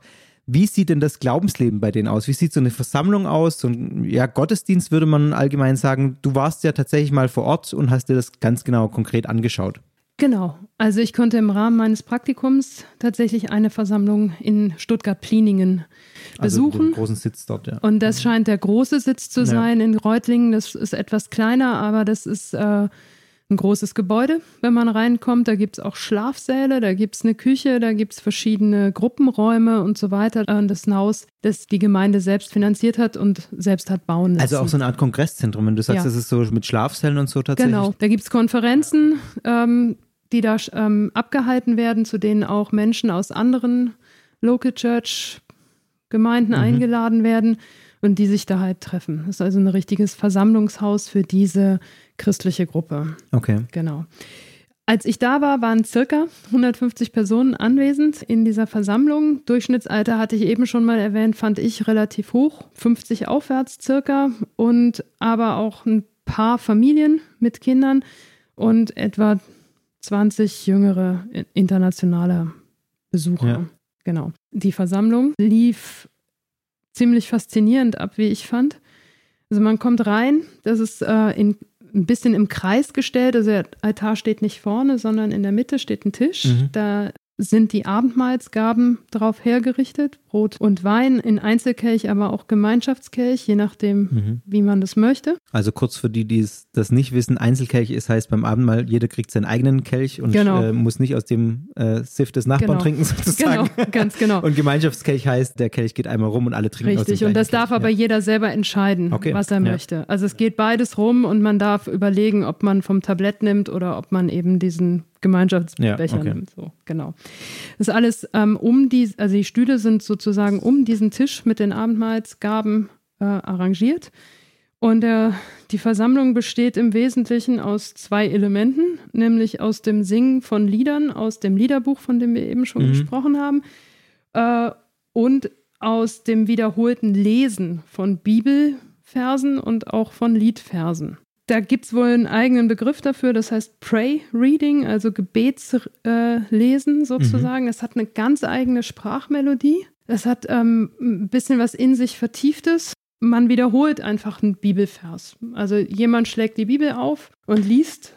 wie sieht denn das Glaubensleben bei denen aus? Wie sieht so eine Versammlung aus? So ein ja, Gottesdienst würde man allgemein sagen. Du warst ja tatsächlich mal vor Ort und hast dir das ganz genau konkret angeschaut. Genau. Also ich konnte im Rahmen meines Praktikums tatsächlich eine Versammlung in Stuttgart-Pliningen besuchen. Also den großen Sitz dort, ja. Und das scheint der große Sitz zu sein ja. in Reutlingen. Das ist etwas kleiner, aber das ist äh, ein großes Gebäude, wenn man reinkommt. Da gibt es auch Schlafsäle, da gibt es eine Küche, da gibt es verschiedene Gruppenräume und so weiter. Das ist ein Haus, das die Gemeinde selbst finanziert hat und selbst hat bauen lassen. Also auch so eine Art Kongresszentrum, wenn du sagst, ja. das ist so mit Schlafsälen und so tatsächlich. Genau, da gibt es Konferenzen, ähm, die da ähm, abgehalten werden, zu denen auch Menschen aus anderen Local Church Gemeinden mhm. eingeladen werden und die sich da halt treffen. Das ist also ein richtiges Versammlungshaus für diese christliche Gruppe. Okay. Genau. Als ich da war, waren circa 150 Personen anwesend in dieser Versammlung. Durchschnittsalter hatte ich eben schon mal erwähnt, fand ich relativ hoch, 50 aufwärts circa und aber auch ein paar Familien mit Kindern und etwa 20 jüngere internationale Besucher. Ja. Genau. Die Versammlung lief ziemlich faszinierend ab, wie ich fand. Also man kommt rein, das ist äh, in, ein bisschen im Kreis gestellt. Also der Altar steht nicht vorne, sondern in der Mitte steht ein Tisch. Mhm. Da sind die Abendmahlsgaben darauf hergerichtet, Brot und Wein in Einzelkelch, aber auch Gemeinschaftskelch, je nachdem, mhm. wie man das möchte. Also kurz für die, die das nicht wissen, Einzelkelch ist heißt beim Abendmahl, jeder kriegt seinen eigenen Kelch und genau. äh, muss nicht aus dem äh, Sift des Nachbarn genau. trinken sozusagen. Genau, ganz genau. und Gemeinschaftskelch heißt, der Kelch geht einmal rum und alle trinken Richtig, aus dem und das darf Kelch. aber ja. jeder selber entscheiden, okay. was er ja. möchte. Also es geht beides rum und man darf überlegen, ob man vom Tablett nimmt oder ob man eben diesen Gemeinschaftsbecher ja, okay. So, genau. Das ist alles ähm, um die, also die Stühle sind sozusagen um diesen Tisch mit den Abendmahlsgaben äh, arrangiert. Und äh, die Versammlung besteht im Wesentlichen aus zwei Elementen, nämlich aus dem Singen von Liedern, aus dem Liederbuch, von dem wir eben schon mhm. gesprochen haben, äh, und aus dem wiederholten Lesen von Bibelversen und auch von Liedversen. Da gibt es wohl einen eigenen Begriff dafür, das heißt Pray Reading, also Gebetslesen äh, sozusagen. Mhm. Es hat eine ganz eigene Sprachmelodie. Es hat ähm, ein bisschen was in sich Vertieftes. Man wiederholt einfach einen Bibelvers. Also jemand schlägt die Bibel auf und liest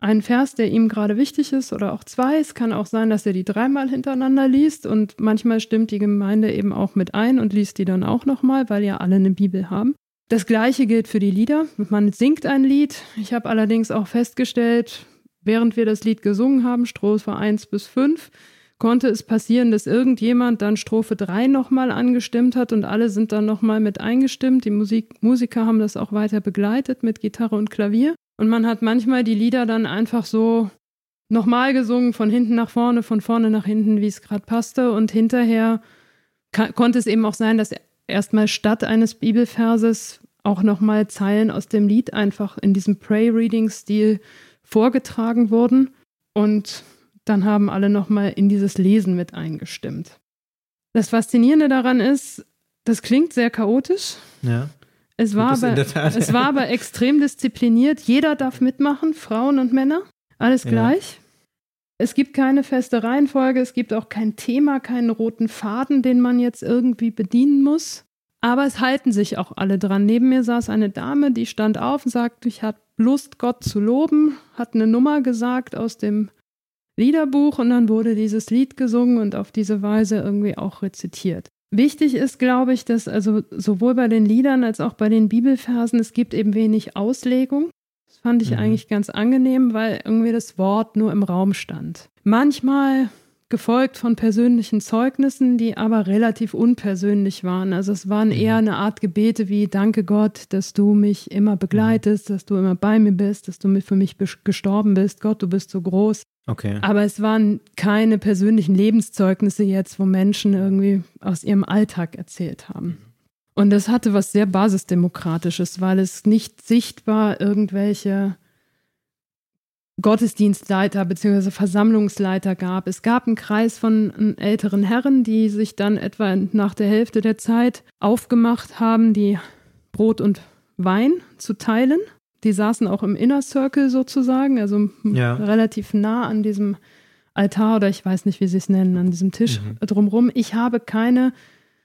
einen Vers, der ihm gerade wichtig ist oder auch zwei. Es kann auch sein, dass er die dreimal hintereinander liest und manchmal stimmt die Gemeinde eben auch mit ein und liest die dann auch nochmal, weil ja alle eine Bibel haben. Das gleiche gilt für die Lieder. Man singt ein Lied. Ich habe allerdings auch festgestellt, während wir das Lied gesungen haben, Strophe 1 bis 5, konnte es passieren, dass irgendjemand dann Strophe 3 nochmal angestimmt hat und alle sind dann nochmal mit eingestimmt. Die Musik, Musiker haben das auch weiter begleitet mit Gitarre und Klavier. Und man hat manchmal die Lieder dann einfach so nochmal gesungen, von hinten nach vorne, von vorne nach hinten, wie es gerade passte. Und hinterher konnte es eben auch sein, dass erstmal statt eines Bibelverses auch nochmal Zeilen aus dem Lied einfach in diesem Pray-Reading-Stil vorgetragen wurden. Und dann haben alle nochmal in dieses Lesen mit eingestimmt. Das Faszinierende daran ist, das klingt sehr chaotisch. Ja. Es war, aber, Tat. es war aber extrem diszipliniert. Jeder darf mitmachen, Frauen und Männer. Alles Ja. gleich. Es gibt keine feste Reihenfolge, es gibt auch kein Thema, keinen roten Faden, den man jetzt irgendwie bedienen muss. Aber es halten sich auch alle dran. Neben mir saß eine Dame, die stand auf und sagte, ich habe Lust, Gott zu loben, hat eine Nummer gesagt aus dem Liederbuch und dann wurde dieses Lied gesungen und auf diese Weise irgendwie auch rezitiert. Wichtig ist, glaube ich, dass also sowohl bei den Liedern als auch bei den Bibelversen, es gibt eben wenig Auslegung. Fand ich Mhm. eigentlich ganz angenehm, weil irgendwie das Wort nur im Raum stand. Manchmal gefolgt von persönlichen Zeugnissen, die aber relativ unpersönlich waren. Also es waren eher eine Art Gebete wie Danke Gott, dass du mich immer begleitest, dass du immer bei mir bist, dass du für mich gestorben bist. Gott, du bist so groß. Okay. Aber es waren keine persönlichen Lebenszeugnisse jetzt, wo Menschen irgendwie aus ihrem Alltag erzählt haben. Und das hatte was sehr basisdemokratisches, weil es nicht sichtbar irgendwelche Gottesdienstleiter bzw. Versammlungsleiter gab. Es gab einen Kreis von äh, älteren Herren, die sich dann etwa nach der Hälfte der Zeit aufgemacht haben, die Brot und Wein zu teilen. Die saßen auch im Inner Circle sozusagen, also Ja. relativ nah an diesem Altar oder ich weiß nicht, wie sie es nennen, an diesem Tisch drumherum. Ich habe keine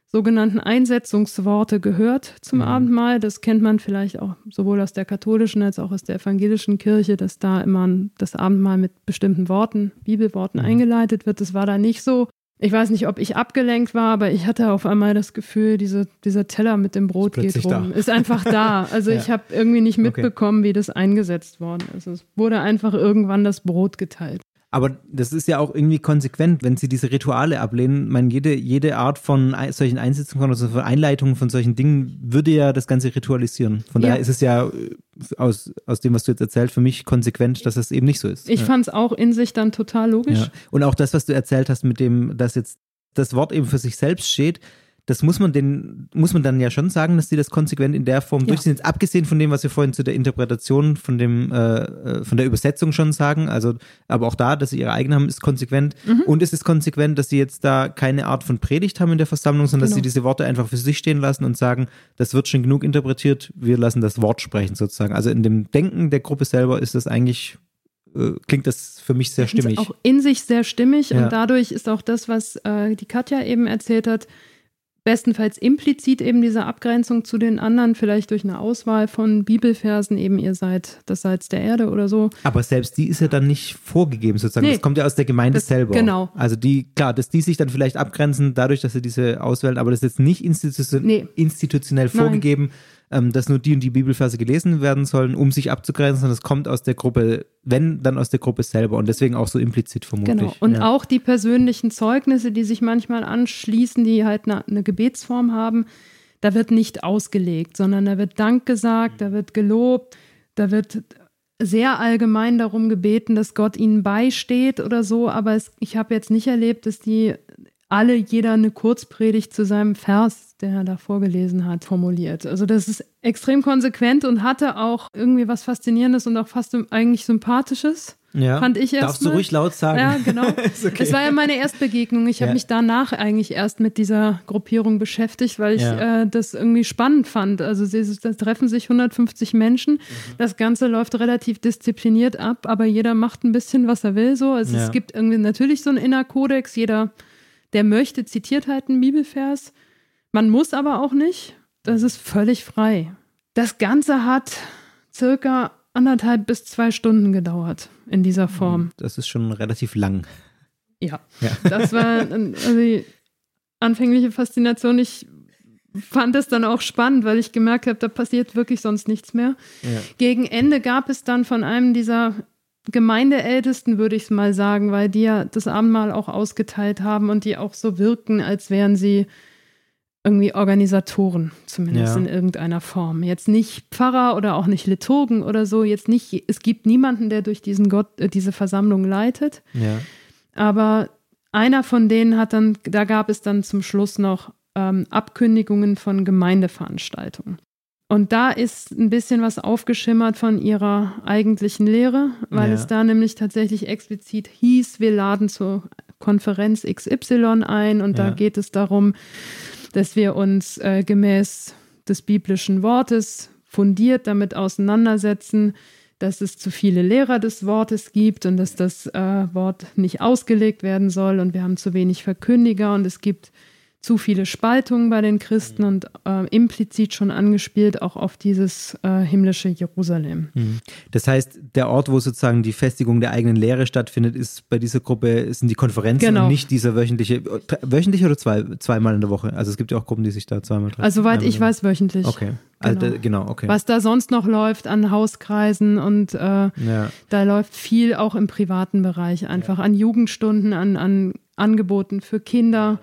sogenannten Einsetzungsworte gehört zum Abendmahl. Das kennt man vielleicht auch sowohl aus der katholischen als auch aus der evangelischen Kirche, dass da immer das Abendmahl mit bestimmten Worten, Bibelworten eingeleitet wird. Das war da nicht so. Ich weiß nicht, ob ich abgelenkt war, aber ich hatte auf einmal das Gefühl, diese, dieser Teller mit dem Brot geht rum. da. Ist einfach da. Also Ja. ich habe irgendwie nicht Okay. mitbekommen, wie das eingesetzt worden ist. Es wurde einfach irgendwann das Brot geteilt. Aber das ist ja auch irgendwie konsequent, wenn sie diese Rituale ablehnen. Ich meine, jede, jede Art von solchen Einsetzungen oder so von Einleitungen von solchen Dingen würde ja das Ganze ritualisieren. Von Ja. daher ist es ja äh, aus, aus dem, was du jetzt erzählt, für mich konsequent, dass es eben nicht so ist. Ich ja. fand es auch in sich dann total logisch. Ja. Und auch das, was du erzählt hast, mit dem, dass jetzt das Wort eben für sich selbst steht, das muss man den, muss man dann ja schon sagen, dass sie das konsequent in der Form Ja. durchziehen. Jetzt abgesehen von dem, was wir vorhin zu der Interpretation von dem, äh, äh, von der Übersetzung schon sagen, also, aber auch da, dass sie ihre eigene haben, ist konsequent. Mhm. Und es ist konsequent, dass sie jetzt da keine Art von Predigt haben in der Versammlung, sondern dass Genau. sie diese Worte einfach für sich stehen lassen und sagen, das wird schon genug interpretiert, wir lassen das Wort sprechen sozusagen. Also in dem Denken der Gruppe selber ist das eigentlich, äh, klingt das für mich sehr stimmig. Auch in sich sehr stimmig Ja. und dadurch ist auch das, was äh, die Katja eben erzählt hat, bestenfalls implizit eben diese Abgrenzung zu den anderen, vielleicht durch eine Auswahl von Bibelversen, eben ihr seid das Salz der Erde oder so. Aber selbst die ist ja dann nicht vorgegeben sozusagen. Nee. Das kommt ja aus der Gemeinde Das- selber. genau. Also die, klar, dass die sich dann vielleicht abgrenzen dadurch, dass sie diese auswählen, aber das ist jetzt nicht institution Nee. institutionell Nein. Ähm, dass nur die und die Bibelverse gelesen werden sollen, um sich abzugrenzen, sondern es kommt aus der Gruppe, wenn, dann aus der Gruppe selber und deswegen auch so implizit vermutlich. Genau. Und ja. auch die persönlichen Zeugnisse, die sich manchmal anschließen, die halt eine, eine Gebetsform haben, da wird nicht ausgelegt, sondern da wird Dank gesagt, da wird gelobt, da wird sehr allgemein darum gebeten, dass Gott ihnen beisteht oder so, aber es, ich habe jetzt nicht erlebt, dass die alle jeder eine Kurzpredigt zu seinem Vers, den er da vorgelesen hat, formuliert. Also das ist extrem konsequent und hatte auch irgendwie was Faszinierendes und auch fast eigentlich Sympathisches. ja. fand ich Darfst du erstmal. ruhig laut sagen. Ja, genau. Okay. Es war ja meine Erstbegegnung. Ich habe Ja. mich danach eigentlich erst mit dieser Gruppierung beschäftigt, weil ich Ja. äh, das irgendwie spannend fand. Also sie, da treffen sich 150 Menschen. Mhm. Das Ganze läuft relativ diszipliniert ab, aber jeder macht ein bisschen, was er will. So. Also Ja. es gibt irgendwie natürlich so einen Innerkodex. Jeder, der möchte, zitiert halt einen Bibelvers. Man muss aber auch nicht. Das ist völlig frei. Das Ganze hat circa anderthalb bis zwei Stunden gedauert in dieser Form. Das ist schon relativ lang. Ja, Ja. das war also die anfängliche Faszination. Ich fand es dann auch spannend, weil ich gemerkt habe, da passiert wirklich sonst nichts mehr. Ja. Gegen Ende gab es dann von einem dieser Gemeindeältesten, würde ich es mal sagen, weil die ja das Abendmahl auch ausgeteilt haben und die auch so wirken, als wären sie irgendwie Organisatoren, zumindest Ja. in irgendeiner Form. Jetzt nicht Pfarrer oder auch nicht Liturgen oder so, jetzt nicht, es gibt niemanden, der durch diesen Gott, äh, diese Versammlung leitet. Ja. Aber einer von denen hat dann, da gab es dann zum Schluss noch ähm, Abkündigungen von Gemeindeveranstaltungen. Und da ist ein bisschen was aufgeschimmert von ihrer eigentlichen Lehre, weil Ja. es da nämlich tatsächlich explizit hieß, wir laden zur Konferenz XY ein und Ja. da geht es darum, dass wir uns äh, gemäß des biblischen Wortes fundiert damit auseinandersetzen, dass es zu viele Lehrer des Wortes gibt und dass das äh, Wort nicht ausgelegt werden soll und wir haben zu wenig Verkündiger und es gibt zu viele Spaltungen bei den Christen und äh, implizit schon angespielt auch auf dieses äh, himmlische Jerusalem. Mhm. Das heißt, der Ort, wo sozusagen die Festigung der eigenen Lehre stattfindet, ist bei dieser Gruppe sind die Konferenzen Genau. und nicht dieser wöchentliche, wöchentlich oder zwei, zweimal in der Woche? Also es gibt ja auch Gruppen, die sich da zweimal treffen. Also soweit ich weiß, wöchentlich. Okay, also, Genau. da- genau, okay. Was da sonst noch läuft an Hauskreisen und äh, Ja. da läuft viel auch im privaten Bereich einfach an Jugendstunden, an, an Angeboten für Kinder.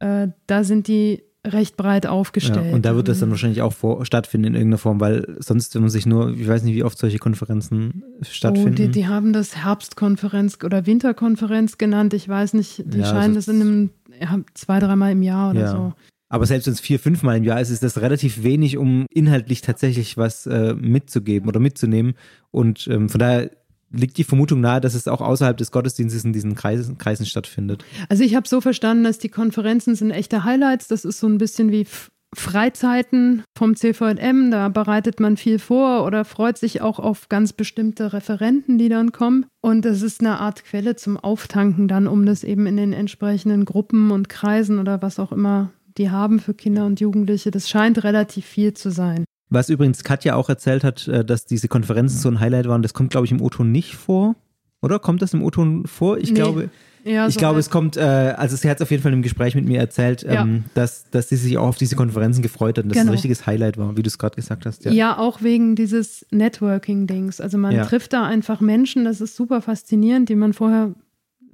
Äh, da sind die recht breit aufgestellt. Ja, und da wird das dann Mhm. wahrscheinlich auch vor, stattfinden in irgendeiner Form, weil sonst, wenn man sich nur, ich weiß nicht, wie oft solche Konferenzen Oh, stattfinden. die, die haben das Herbstkonferenz oder Winterkonferenz genannt. Ich weiß nicht, die Ja, scheinen das das in einem ja, zwei, dreimal im Jahr oder Ja. so. Aber selbst wenn es vier, fünfmal im Jahr ist, ist das relativ wenig, um inhaltlich tatsächlich was äh, mitzugeben oder mitzunehmen. Und ähm, von daher liegt die Vermutung nahe, dass es auch außerhalb des Gottesdienstes in diesen Kreisen, Kreisen stattfindet. Also ich habe so verstanden, dass die Konferenzen sind echte Highlights. Das ist so ein bisschen wie Freizeiten vom CVM. Da bereitet man viel vor oder freut sich auch auf ganz bestimmte Referenten, die dann kommen. Und das ist eine Art Quelle zum Auftanken dann, um das eben in den entsprechenden Gruppen und Kreisen oder was auch immer die haben für Kinder und Jugendliche. Das scheint relativ viel zu sein. Was übrigens Katja auch erzählt hat, äh, dass diese Konferenzen so ein Highlight waren, das kommt, glaube ich, im O-Ton nicht vor. Oder kommt das im O-Ton vor? Ich Nee. glaube, Ja, ich so glaube, halt. es kommt, äh, also sie hat es auf jeden Fall im Gespräch mit mir erzählt, Ja. ähm, dass, dass sie sich auch auf diese Konferenzen gefreut hat und dass es Genau. ein richtiges Highlight war, wie du es gerade gesagt hast. Ja. auch wegen dieses Networking-Dings. Also man Ja. trifft da einfach Menschen, das ist super faszinierend, die man vorher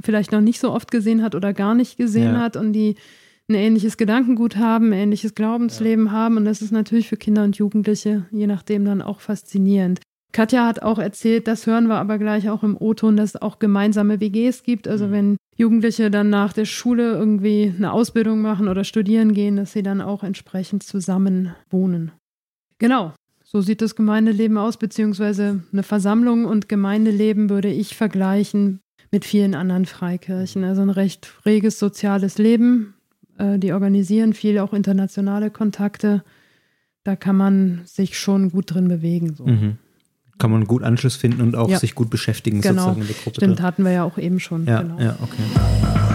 vielleicht noch nicht so oft gesehen hat oder gar nicht gesehen Ja. hat und die ein ähnliches Gedankengut haben, ein ähnliches Glaubensleben haben. Und das ist natürlich für Kinder und Jugendliche, je nachdem, dann auch faszinierend. Katja hat auch erzählt, das hören wir aber gleich auch im O-Ton, dass es auch gemeinsame WGs gibt. Mhm. Also wenn Jugendliche dann nach der Schule irgendwie eine Ausbildung machen oder studieren gehen, dass sie dann auch entsprechend zusammen wohnen. Genau, so sieht das Gemeindeleben aus, beziehungsweise eine Versammlung und Gemeindeleben würde ich vergleichen mit vielen anderen Freikirchen. Also ein recht reges soziales Leben. Äh, Die organisieren viel, auch internationale Kontakte. Da kann man sich schon gut drin bewegen. So. Mhm. Kann man gut Anschluss finden und auch Ja. sich gut beschäftigen Genau, sozusagen in der Gruppe. stimmt, drin. hatten wir ja auch eben schon. Ja, genau. ja, okay.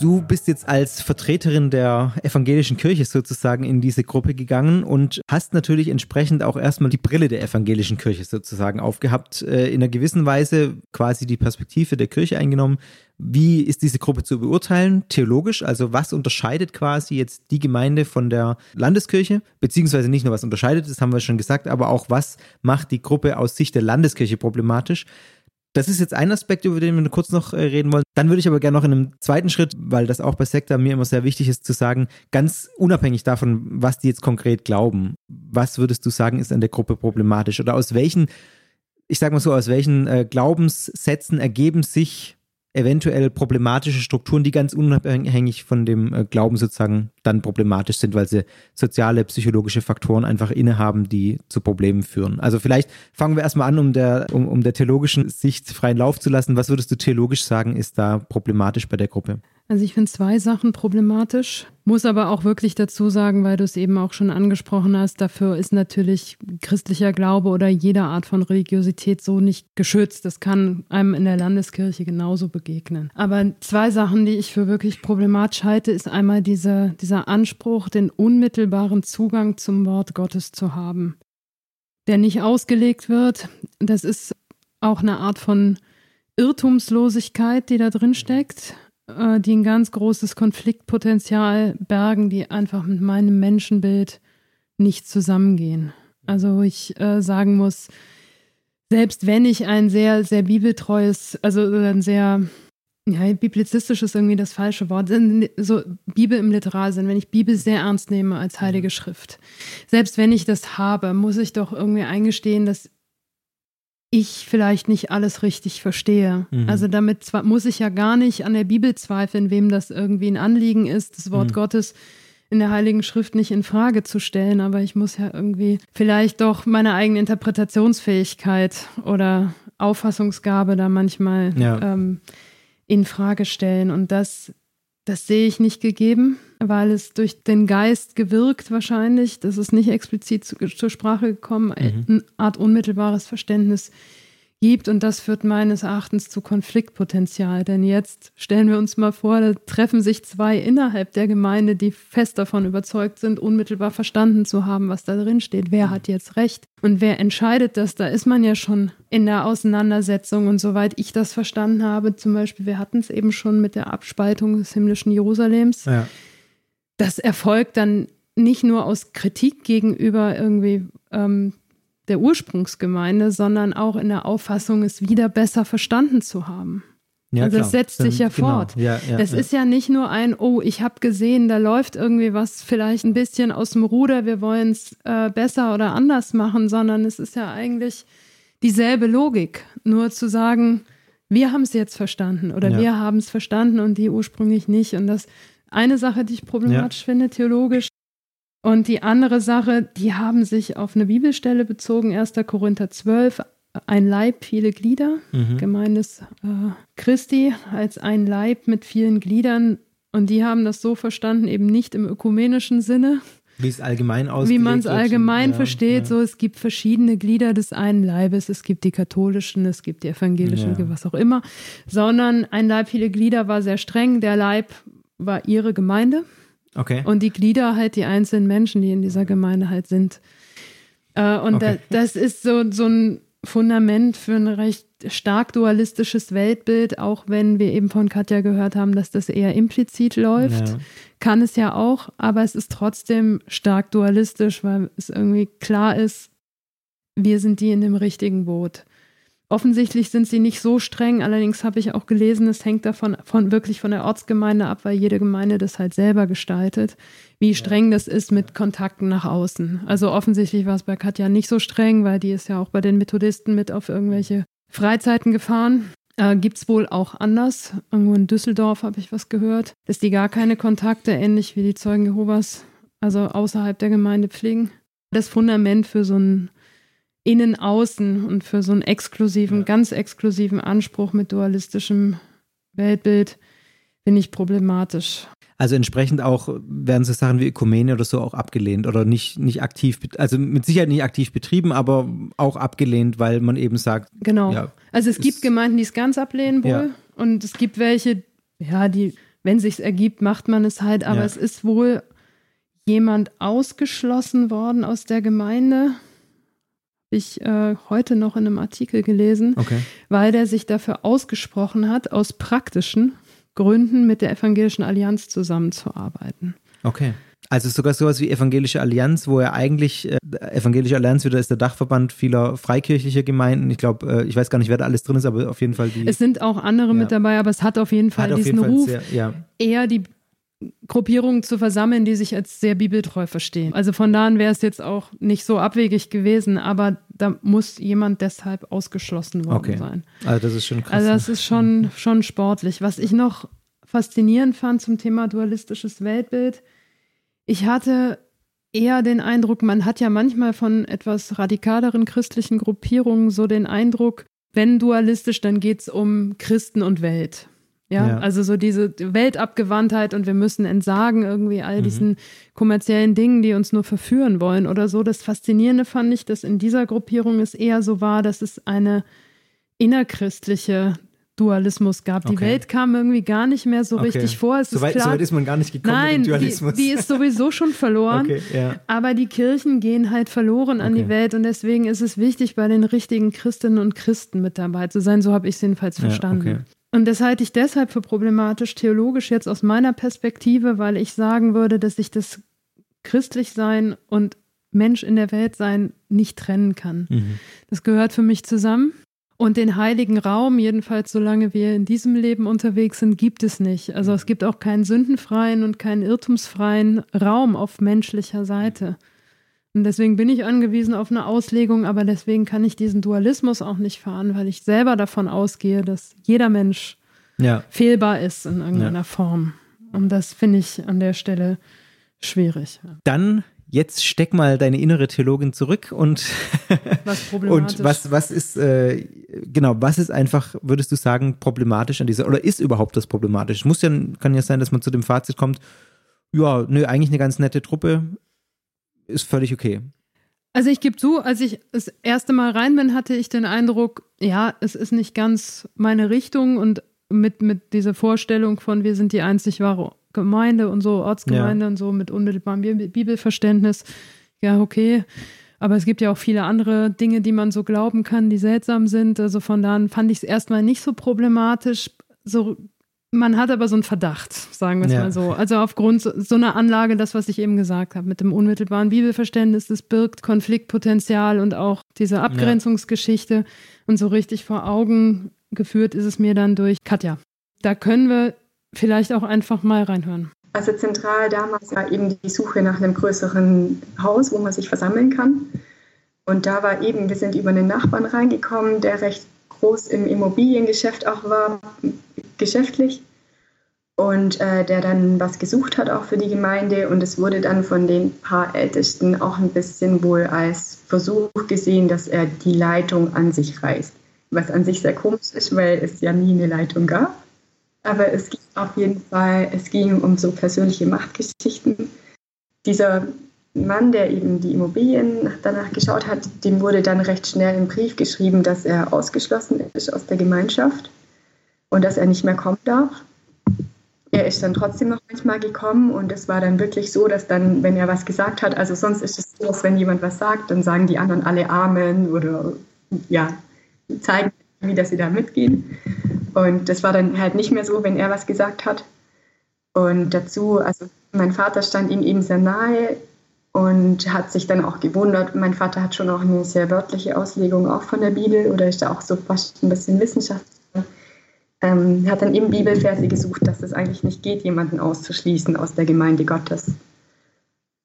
Du bist jetzt als Vertreterin der evangelischen Kirche sozusagen in diese Gruppe gegangen und hast natürlich entsprechend auch erstmal die Brille der evangelischen Kirche sozusagen aufgehabt, äh, in einer gewissen Weise quasi die Perspektive der Kirche eingenommen. Wie ist diese Gruppe zu beurteilen, theologisch? Also was unterscheidet quasi jetzt die Gemeinde von der Landeskirche? Beziehungsweise nicht nur was unterscheidet, das haben wir schon gesagt, aber auch was macht die Gruppe aus Sicht der Landeskirche problematisch? Das ist jetzt ein Aspekt, über den wir kurz noch äh, reden wollen. Dann würde ich aber gerne noch in einem zweiten Schritt, weil das auch bei Sekta mir immer sehr wichtig ist, zu sagen, ganz unabhängig davon, was die jetzt konkret glauben, was würdest du sagen, ist an der Gruppe problematisch? Oder aus welchen, ich sage mal so, aus welchen äh, Glaubenssätzen ergeben sich eventuell problematische Strukturen, die ganz unabhängig von dem äh, Glauben sozusagen dann problematisch sind, weil sie soziale, psychologische Faktoren einfach innehaben, die zu Problemen führen. Also vielleicht fangen wir erstmal an, um der, um, um der theologischen Sicht freien Lauf zu lassen. Was würdest du theologisch sagen, ist da problematisch bei der Gruppe? Also ich finde zwei Sachen problematisch, muss aber auch wirklich dazu sagen, weil du es eben auch schon angesprochen hast, dafür ist natürlich christlicher Glaube oder jede Art von Religiosität so nicht geschützt. Das kann einem in der Landeskirche genauso begegnen. Aber zwei Sachen, die ich für wirklich problematisch halte, ist einmal diese, dieser Anspruch, den unmittelbaren Zugang zum Wort Gottes zu haben, der nicht ausgelegt wird. Das ist auch eine Art von Irrtumslosigkeit, die da drin steckt äh, die ein ganz großes Konfliktpotenzial bergen, die einfach mit meinem Menschenbild nicht zusammengehen. Also ich äh, sagen muss, selbst wenn ich ein sehr, sehr bibeltreues, also ein sehr, ja, biblizistisch ist irgendwie das falsche Wort, so Bibel im Literalsinn, wenn ich Bibel sehr ernst nehme als heilige Schrift, selbst wenn ich das habe, muss ich doch irgendwie eingestehen, dass ich vielleicht nicht alles richtig verstehe. Mhm. Also damit zwar muss ich ja gar nicht an der Bibel zweifeln, wem das irgendwie ein Anliegen ist, das Wort Mhm. Gottes in der Heiligen Schrift nicht in Frage zu stellen, aber ich muss ja irgendwie vielleicht doch meine eigene Interpretationsfähigkeit oder Auffassungsgabe da manchmal ja. ähm, in Frage stellen. Und das, das sehe ich nicht gegeben, weil es durch den Geist gewirkt wahrscheinlich. Das ist nicht explizit zu, zur Sprache gekommen, mhm. eine Art unmittelbares Verständnis gibt und das führt meines Erachtens zu Konfliktpotenzial. Denn jetzt stellen wir uns mal vor, da treffen sich zwei innerhalb der Gemeinde, die fest davon überzeugt sind, unmittelbar verstanden zu haben, was da drin steht. Wer hat jetzt recht und wer entscheidet das? Da ist man ja schon in der Auseinandersetzung und soweit ich das verstanden habe, zum Beispiel, wir hatten es eben schon mit der Abspaltung des himmlischen Jerusalems. Ja. Das erfolgt dann nicht nur aus Kritik gegenüber irgendwie ähm, der Ursprungsgemeinde, sondern auch in der Auffassung, es wieder besser verstanden zu haben. Ja, also das setzt sich ja genau. fort. Ja, ja, es ist ja nicht nur ein, oh, ich habe gesehen, da läuft irgendwie was vielleicht ein bisschen aus dem Ruder, wir wollen es äh, besser oder anders machen, sondern es ist ja eigentlich dieselbe Logik. Nur zu sagen, wir haben es jetzt verstanden oder wir haben es verstanden und die ursprünglich nicht. Und das eine Sache, die ich problematisch finde, theologisch, und die andere Sache, die haben sich auf eine Bibelstelle bezogen, 1. Korinther 12, ein Leib, viele Glieder, mhm. Gemeines äh, Christi als ein Leib mit vielen Gliedern. Und die haben das so verstanden, eben nicht im ökumenischen Sinne. Wie es allgemein aussieht. Wie man es allgemein ja, versteht, ja. so es gibt verschiedene Glieder des einen Leibes, es gibt die katholischen, es gibt die evangelischen, ja. was auch immer, sondern ein Leib, viele Glieder war sehr streng, der Leib war ihre Gemeinde. Okay. Und die Glieder halt die einzelnen Menschen, die in dieser Gemeinde halt sind. Äh, und okay. da, das ist so, so ein Fundament für ein recht stark dualistisches Weltbild, auch wenn wir eben von Katja gehört haben, dass das eher implizit läuft. Ja. Kann es ja auch, aber es ist trotzdem stark dualistisch, weil es irgendwie klar ist, wir sind die in dem richtigen Boot. Offensichtlich sind sie nicht so streng, allerdings habe ich auch gelesen, es hängt davon von, wirklich von der Ortsgemeinde ab, weil jede Gemeinde das halt selber gestaltet, wie streng das ist mit Kontakten nach außen. Also offensichtlich war es bei Katja nicht so streng, weil die ist ja auch bei den Methodisten mit auf irgendwelche Freizeiten gefahren. Äh, Gibt es wohl auch anders. Irgendwo in Düsseldorf habe ich was gehört, dass die gar keine Kontakte, ähnlich wie die Zeugen Jehovas, also außerhalb der Gemeinde pflegen. Das Fundament für so ein innen, außen und für so einen exklusiven, ja. ganz exklusiven Anspruch mit dualistischem Weltbild finde ich problematisch. Also entsprechend auch werden so Sachen wie Ökumene oder so auch abgelehnt oder nicht, nicht aktiv, also mit Sicherheit nicht aktiv betrieben, aber auch abgelehnt, weil man eben sagt. Genau. Ja, also es gibt Gemeinden, die es ganz ablehnen wohl ja. und es gibt welche, ja, die, wenn es sich ergibt, macht man es halt, aber ja. es ist wohl jemand ausgeschlossen worden aus der Gemeinde ich äh, heute noch in einem Artikel gelesen, okay. weil der sich dafür ausgesprochen hat, aus praktischen Gründen mit der Evangelischen Allianz zusammenzuarbeiten. Okay. Also sogar sowas wie Evangelische Allianz, wo er eigentlich, äh, Evangelische Allianz wieder ist der Dachverband vieler freikirchlicher Gemeinden. Ich glaube, äh, ich weiß gar nicht, wer da alles drin ist, aber auf jeden Fall die. Es sind auch andere ja. mit dabei, aber es hat auf jeden Fall diesen jeden Fall Ruf, sehr, ja. eher die Gruppierungen zu versammeln, die sich als sehr bibeltreu verstehen. Also von da an wäre es jetzt auch nicht so abwegig gewesen, aber da muss jemand deshalb ausgeschlossen worden okay. sein. Also das ist schon krass. Also das ist schon, schon sportlich. Was ich noch faszinierend fand zum Thema dualistisches Weltbild, ich hatte eher den Eindruck, man hat ja manchmal von etwas radikaleren christlichen Gruppierungen so den Eindruck, wenn dualistisch, dann geht es um Christen und Welt. Ja, ja, also so diese Weltabgewandtheit und wir müssen entsagen irgendwie all mhm. diesen kommerziellen Dingen, die uns nur verführen wollen oder so. Das Faszinierende fand ich, dass in dieser Gruppierung es eher so war, dass es eine innerchristliche Dualismus gab. Die okay. Welt kam irgendwie gar nicht mehr so okay. richtig vor. Es so, weit, ist so weit ist man gar nicht gekommen Nein, Dualismus. Die, die ist sowieso schon verloren. okay, ja. Aber die Kirchen gehen halt verloren an die Welt und deswegen ist es wichtig, bei den richtigen Christinnen und Christen mit dabei zu sein. So habe ich es jedenfalls verstanden. Ja, und das halte ich deshalb für problematisch, theologisch jetzt aus meiner Perspektive, weil ich sagen würde, dass ich das Christlichsein und Mensch in der Welt sein nicht trennen kann. Mhm. Das gehört für mich zusammen. Und den heiligen Raum, jedenfalls solange wir in diesem Leben unterwegs sind, gibt es nicht. Also es gibt auch keinen sündenfreien und keinen irrtumsfreien Raum auf menschlicher Seite. Und deswegen bin ich angewiesen auf eine Auslegung, aber deswegen kann ich diesen Dualismus auch nicht fahren, weil ich selber davon ausgehe, dass jeder Mensch ja. fehlbar ist in irgendeiner ja. Form. Und das finde ich an der Stelle Schwierig. Dann jetzt steck mal deine innere Theologin zurück und was und was was ist äh, genau was ist einfach würdest du sagen problematisch an dieser oder ist überhaupt das problematisch? Muss ja kann ja sein, dass man zu dem Fazit kommt, ja, nö, eigentlich eine ganz nette Truppe ist völlig okay. Also ich gebe zu, als ich das erste Mal rein bin, hatte ich den Eindruck, ja, es ist nicht ganz meine Richtung und mit, mit dieser Vorstellung von, wir sind die einzig wahre Gemeinde und so, Ortsgemeinde ja. und so mit unmittelbarem Bibelverständnis. Ja, okay. Aber es gibt ja auch viele andere Dinge, die man so glauben kann, die seltsam sind. Also von daher fand ich es erstmal nicht so problematisch. So, man hat aber so einen Verdacht, sagen wir es ja. mal so. Also aufgrund so, so einer Anlage, das, was ich eben gesagt habe, mit dem unmittelbaren Bibelverständnis, das birgt Konfliktpotenzial und auch diese Abgrenzungsgeschichte. Ja. Und so richtig vor Augen geführt ist es mir dann durch Katja. Da können wir vielleicht auch einfach mal reinhören. Also zentral damals war eben die Suche nach einem größeren Haus, wo man sich versammeln kann. Und da war eben, wir sind über einen Nachbarn reingekommen, der recht groß im Immobiliengeschäft auch war, geschäftlich. Und äh, der dann was gesucht hat auch für die Gemeinde. Und es wurde dann von den paar Ältesten auch ein bisschen wohl als Versuch gesehen, dass er die Leitung an sich reißt. Was an sich sehr komisch ist, weil es ja nie eine Leitung gab. Aber es ging auf jeden Fall, es ging um so persönliche Machtgeschichten. Dieser Mann, der eben die Immobilien danach geschaut hat, dem wurde dann recht schnell im Brief geschrieben, dass er ausgeschlossen ist aus der Gemeinschaft und dass er nicht mehr kommen darf. Er ist dann trotzdem noch manchmal gekommen und es war dann wirklich so, dass dann, wenn er was gesagt hat, also sonst ist es so, dass wenn jemand was sagt, dann sagen die anderen alle Amen oder ja, zeigen, wie dass sie da mitgehen. Und das war dann halt nicht mehr so, wenn er was gesagt hat. Und dazu, also mein Vater stand ihm eben sehr nahe und hat sich dann auch gewundert. Mein Vater hat schon auch eine sehr wörtliche Auslegung auch von der Bibel oder ist da auch so fast ein bisschen wissenschaftlich. Ähm, hat dann eben Bibelverse gesucht, dass es eigentlich nicht geht, jemanden auszuschließen aus der Gemeinde Gottes.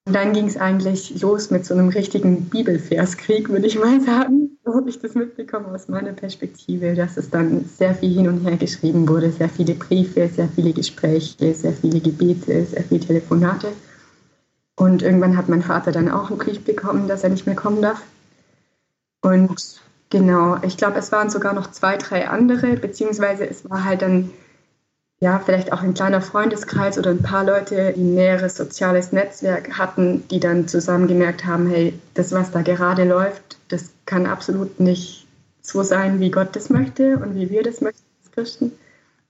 Und dann ging es eigentlich los mit so einem richtigen Bibelverskrieg, würde ich mal sagen. So habe ich das mitbekommen aus meiner Perspektive, dass es dann sehr viel hin und her geschrieben wurde, sehr viele Briefe, sehr viele Gespräche, sehr viele Gebete, sehr viele Telefonate. Und irgendwann hat mein Vater dann auch einen Brief bekommen, dass er nicht mehr kommen darf. Und genau, ich glaube, es waren sogar noch zwei, drei andere, beziehungsweise es war halt dann ja, vielleicht auch ein kleiner Freundeskreis oder ein paar Leute, die ein näheres soziales Netzwerk hatten, die dann zusammen gemerkt haben, hey, das, was da gerade läuft, das kann absolut nicht so sein, wie Gott das möchte und wie wir das möchten als Christen,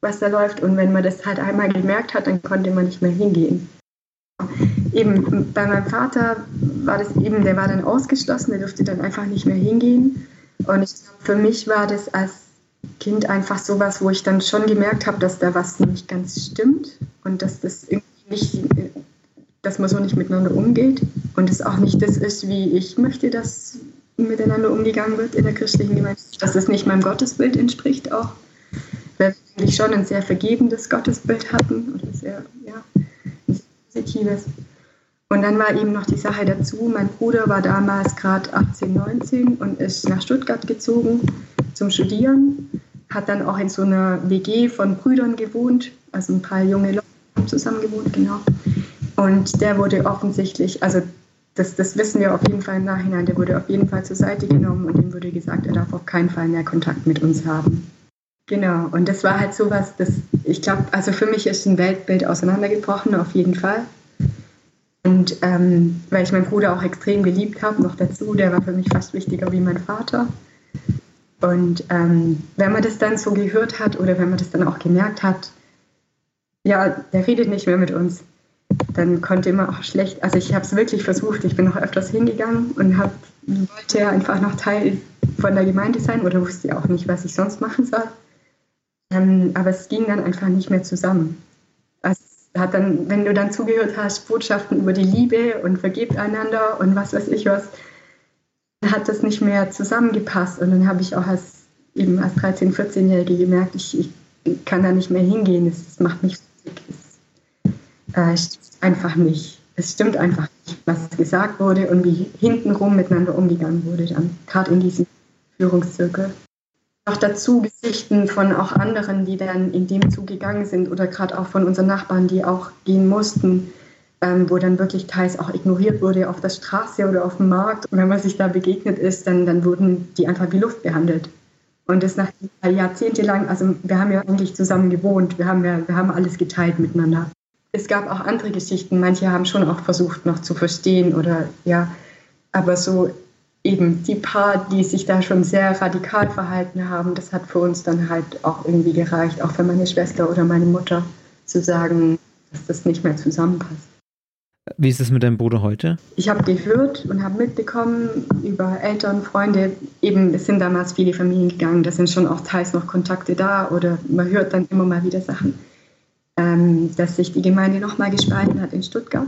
was da läuft. Und wenn man das halt einmal gemerkt hat, dann konnte man nicht mehr hingehen. Eben bei meinem Vater war das eben, der war dann ausgeschlossen, der durfte dann einfach nicht mehr hingehen. Und ich glaube, für mich war das als Kind einfach sowas, wo ich dann schon gemerkt habe, dass da was nicht ganz stimmt und dass das irgendwie nicht, dass man so nicht miteinander umgeht und es auch nicht das ist, wie ich möchte, dass miteinander umgegangen wird in der christlichen Gemeinschaft, dass das nicht meinem Gottesbild entspricht auch, weil wir eigentlich schon ein sehr vergebendes Gottesbild hatten oder sehr, ja, ein sehr positives. Und dann war eben noch die Sache dazu, mein Bruder war damals gerade 18, 19 und ist nach Stuttgart gezogen zum Studieren, hat dann auch in so einer WG von Brüdern gewohnt, also ein paar junge Leute haben zusammen gewohnt, genau. Und der wurde offensichtlich, also das, das wissen wir auf jeden Fall im Nachhinein, der wurde auf jeden Fall zur Seite genommen und ihm wurde gesagt, er darf auf keinen Fall mehr Kontakt mit uns haben. Genau, und das war halt sowas, das, ich glaube, also für mich ist ein Weltbild auseinandergebrochen, auf jeden Fall. Und ähm, weil ich meinen Bruder auch extrem geliebt habe, noch dazu, der war für mich fast wichtiger wie mein Vater. Und ähm, wenn man das dann so gehört hat oder wenn man das dann auch gemerkt hat, ja, der redet nicht mehr mit uns, dann konnte immer auch schlecht, also ich habe es wirklich versucht, ich bin noch öfters hingegangen und hab, wollte einfach noch Teil von der Gemeinde sein oder wusste auch nicht, was ich sonst machen soll. Ähm, aber es ging dann einfach nicht mehr zusammen. Also hat dann, wenn du dann zugehört hast, Botschaften über die Liebe und vergebt einander und was weiß ich was, hat das nicht mehr zusammengepasst. Und dann habe ich auch als, eben als 13-, 14-Jährige gemerkt, ich, ich, kann da nicht mehr hingehen. Es, macht mich es, äh, stimmt einfach nicht. Es stimmt einfach nicht, was gesagt wurde und wie hintenrum miteinander umgegangen wurde dann, gerade in diesem Führungszirkel. Auch dazu Geschichten von auch anderen, die dann in dem Zug gegangen sind oder gerade auch von unseren Nachbarn, die auch gehen mussten, ähm, wo dann wirklich teils auch ignoriert wurde auf der Straße oder auf dem Markt. Und wenn man sich da begegnet ist, dann, dann wurden die einfach wie Luft behandelt. Und das nach jahrzehntelang, also wir haben ja eigentlich zusammen gewohnt, wir haben ja, wir haben alles geteilt miteinander. Es gab auch andere Geschichten, manche haben schon auch versucht noch zu verstehen oder ja, aber so eben die paar, die sich da schon sehr radikal verhalten haben, das hat für uns dann halt auch irgendwie gereicht, auch für meine Schwester oder meine Mutter zu sagen, dass das nicht mehr zusammenpasst. Wie ist es mit deinem Bruder heute? Ich habe gehört und habe mitbekommen über Eltern, Freunde, eben es sind damals viele Familien gegangen, da sind schon auch teils noch Kontakte da oder man hört dann immer mal wieder Sachen, ähm, dass sich die Gemeinde nochmal gespalten hat in Stuttgart.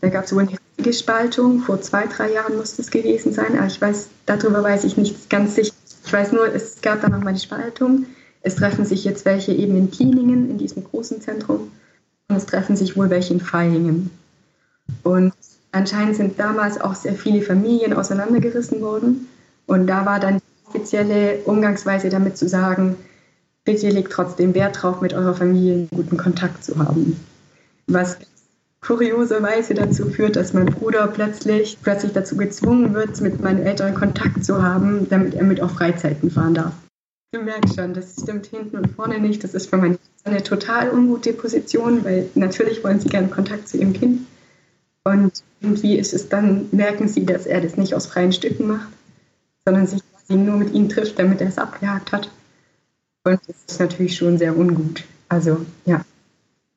Da gab es wohl eine richtige Spaltung, vor zwei, drei Jahren muss das gewesen sein, aber ich weiß, darüber weiß ich nichts ganz sicher. Ich weiß nur, es gab da nochmal eine Spaltung. Es treffen sich jetzt welche eben in Kieningen, in diesem großen Zentrum, und es treffen sich wohl welche in Feilingen. Und anscheinend sind damals auch sehr viele Familien auseinandergerissen worden. Und da war dann die offizielle Umgangsweise damit zu sagen, bitte legt trotzdem Wert drauf, mit eurer Familie guten Kontakt zu haben. Was kurioserweise dazu führt, dass mein Bruder plötzlich, plötzlich dazu gezwungen wird, mit meinen Eltern Kontakt zu haben, damit er mit auf Freizeiten fahren darf. Du merkst schon, das stimmt hinten und vorne nicht. Das ist für meine eine total ungute Position, weil natürlich wollen sie gerne Kontakt zu ihrem Kind. Und irgendwie ist es dann, merken sie, dass er das nicht aus freien Stücken macht, sondern sich nur mit ihnen trifft, damit er es abgehakt hat. Und das ist natürlich schon sehr ungut. Also ja.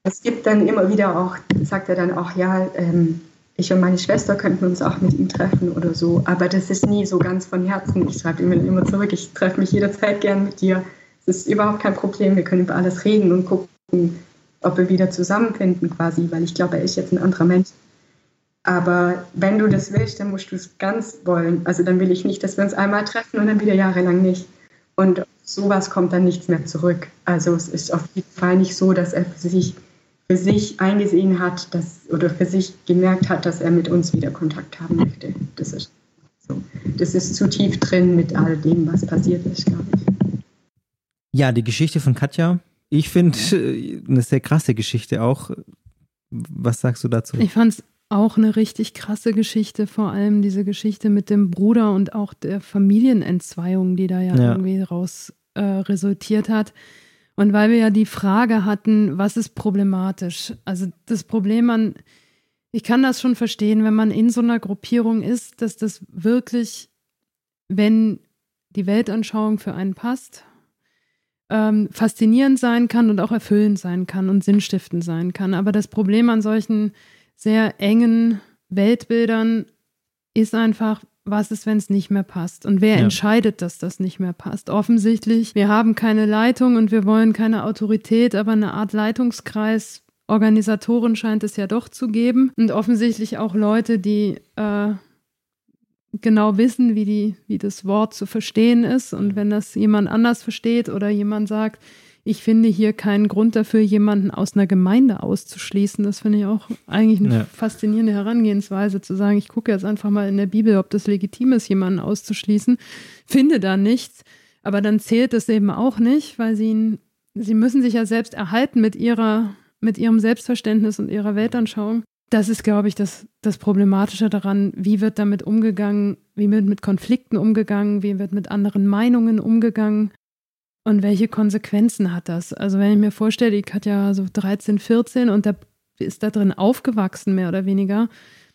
Es gibt dann immer wieder auch, sagt er dann auch, ja, ähm, ich und meine Schwester könnten uns auch mit ihm treffen oder so. Aber das ist nie so ganz von Herzen. Ich schreibe ihm immer zurück, ich treffe mich jederzeit gern mit dir. Es ist überhaupt kein Problem. Wir können über alles reden und gucken, ob wir wieder zusammenfinden quasi, weil ich glaube, er ist jetzt ein anderer Mensch. Aber wenn du das willst, dann musst du es ganz wollen. Also dann will ich nicht, dass wir uns einmal treffen und dann wieder jahrelang nicht. Und sowas kommt dann nichts mehr zurück. Also es ist auf jeden Fall nicht so, dass er sich, für sich eingesehen hat dass, oder für sich gemerkt hat, dass er mit uns wieder Kontakt haben möchte. Das ist so. Das ist zu tief drin mit all dem, was passiert ist, glaube ich. Ja, die Geschichte von Katja, ich finde äh, eine sehr krasse Geschichte auch. Was sagst du dazu? Ich fand es auch eine richtig krasse Geschichte, vor allem diese Geschichte mit dem Bruder und auch der Familienentzweiung, die da ja, ja. irgendwie raus äh, resultiert hat. Und weil wir ja die Frage hatten, was ist problematisch? Also das Problem an, ich kann das schon verstehen, wenn man in so einer Gruppierung ist, dass das wirklich, wenn die Weltanschauung für einen passt, ähm, faszinierend sein kann und auch erfüllend sein kann und sinnstiftend sein kann. Aber das Problem an solchen sehr engen Weltbildern ist einfach, was ist, wenn es nicht mehr passt? Und wer ja. entscheidet, dass das nicht mehr passt? Offensichtlich, wir haben keine Leitung und wir wollen keine Autorität, aber eine Art Leitungskreis. Organisatoren scheint es ja doch zu geben und offensichtlich auch Leute, die äh, genau wissen, wie, die, wie das Wort zu verstehen ist. Und wenn das jemand anders versteht oder jemand sagt, ich finde hier keinen Grund dafür, jemanden aus einer Gemeinde auszuschließen. Das finde ich auch eigentlich eine ja. faszinierende Herangehensweise, zu sagen, ich gucke jetzt einfach mal in der Bibel, ob das legitim ist, jemanden auszuschließen. Finde da nichts, aber dann zählt es eben auch nicht, weil sie, ihn, sie müssen sich ja selbst erhalten mit ihrer, mit ihrem Selbstverständnis und ihrer Weltanschauung. Das ist, glaube ich, das, das Problematische daran, wie wird damit umgegangen, wie wird mit Konflikten umgegangen, wie wird mit anderen Meinungen umgegangen. Und welche Konsequenzen hat das? Also wenn ich mir vorstelle, ich hatte ja so 13, 14 und da ist da drin aufgewachsen, mehr oder weniger.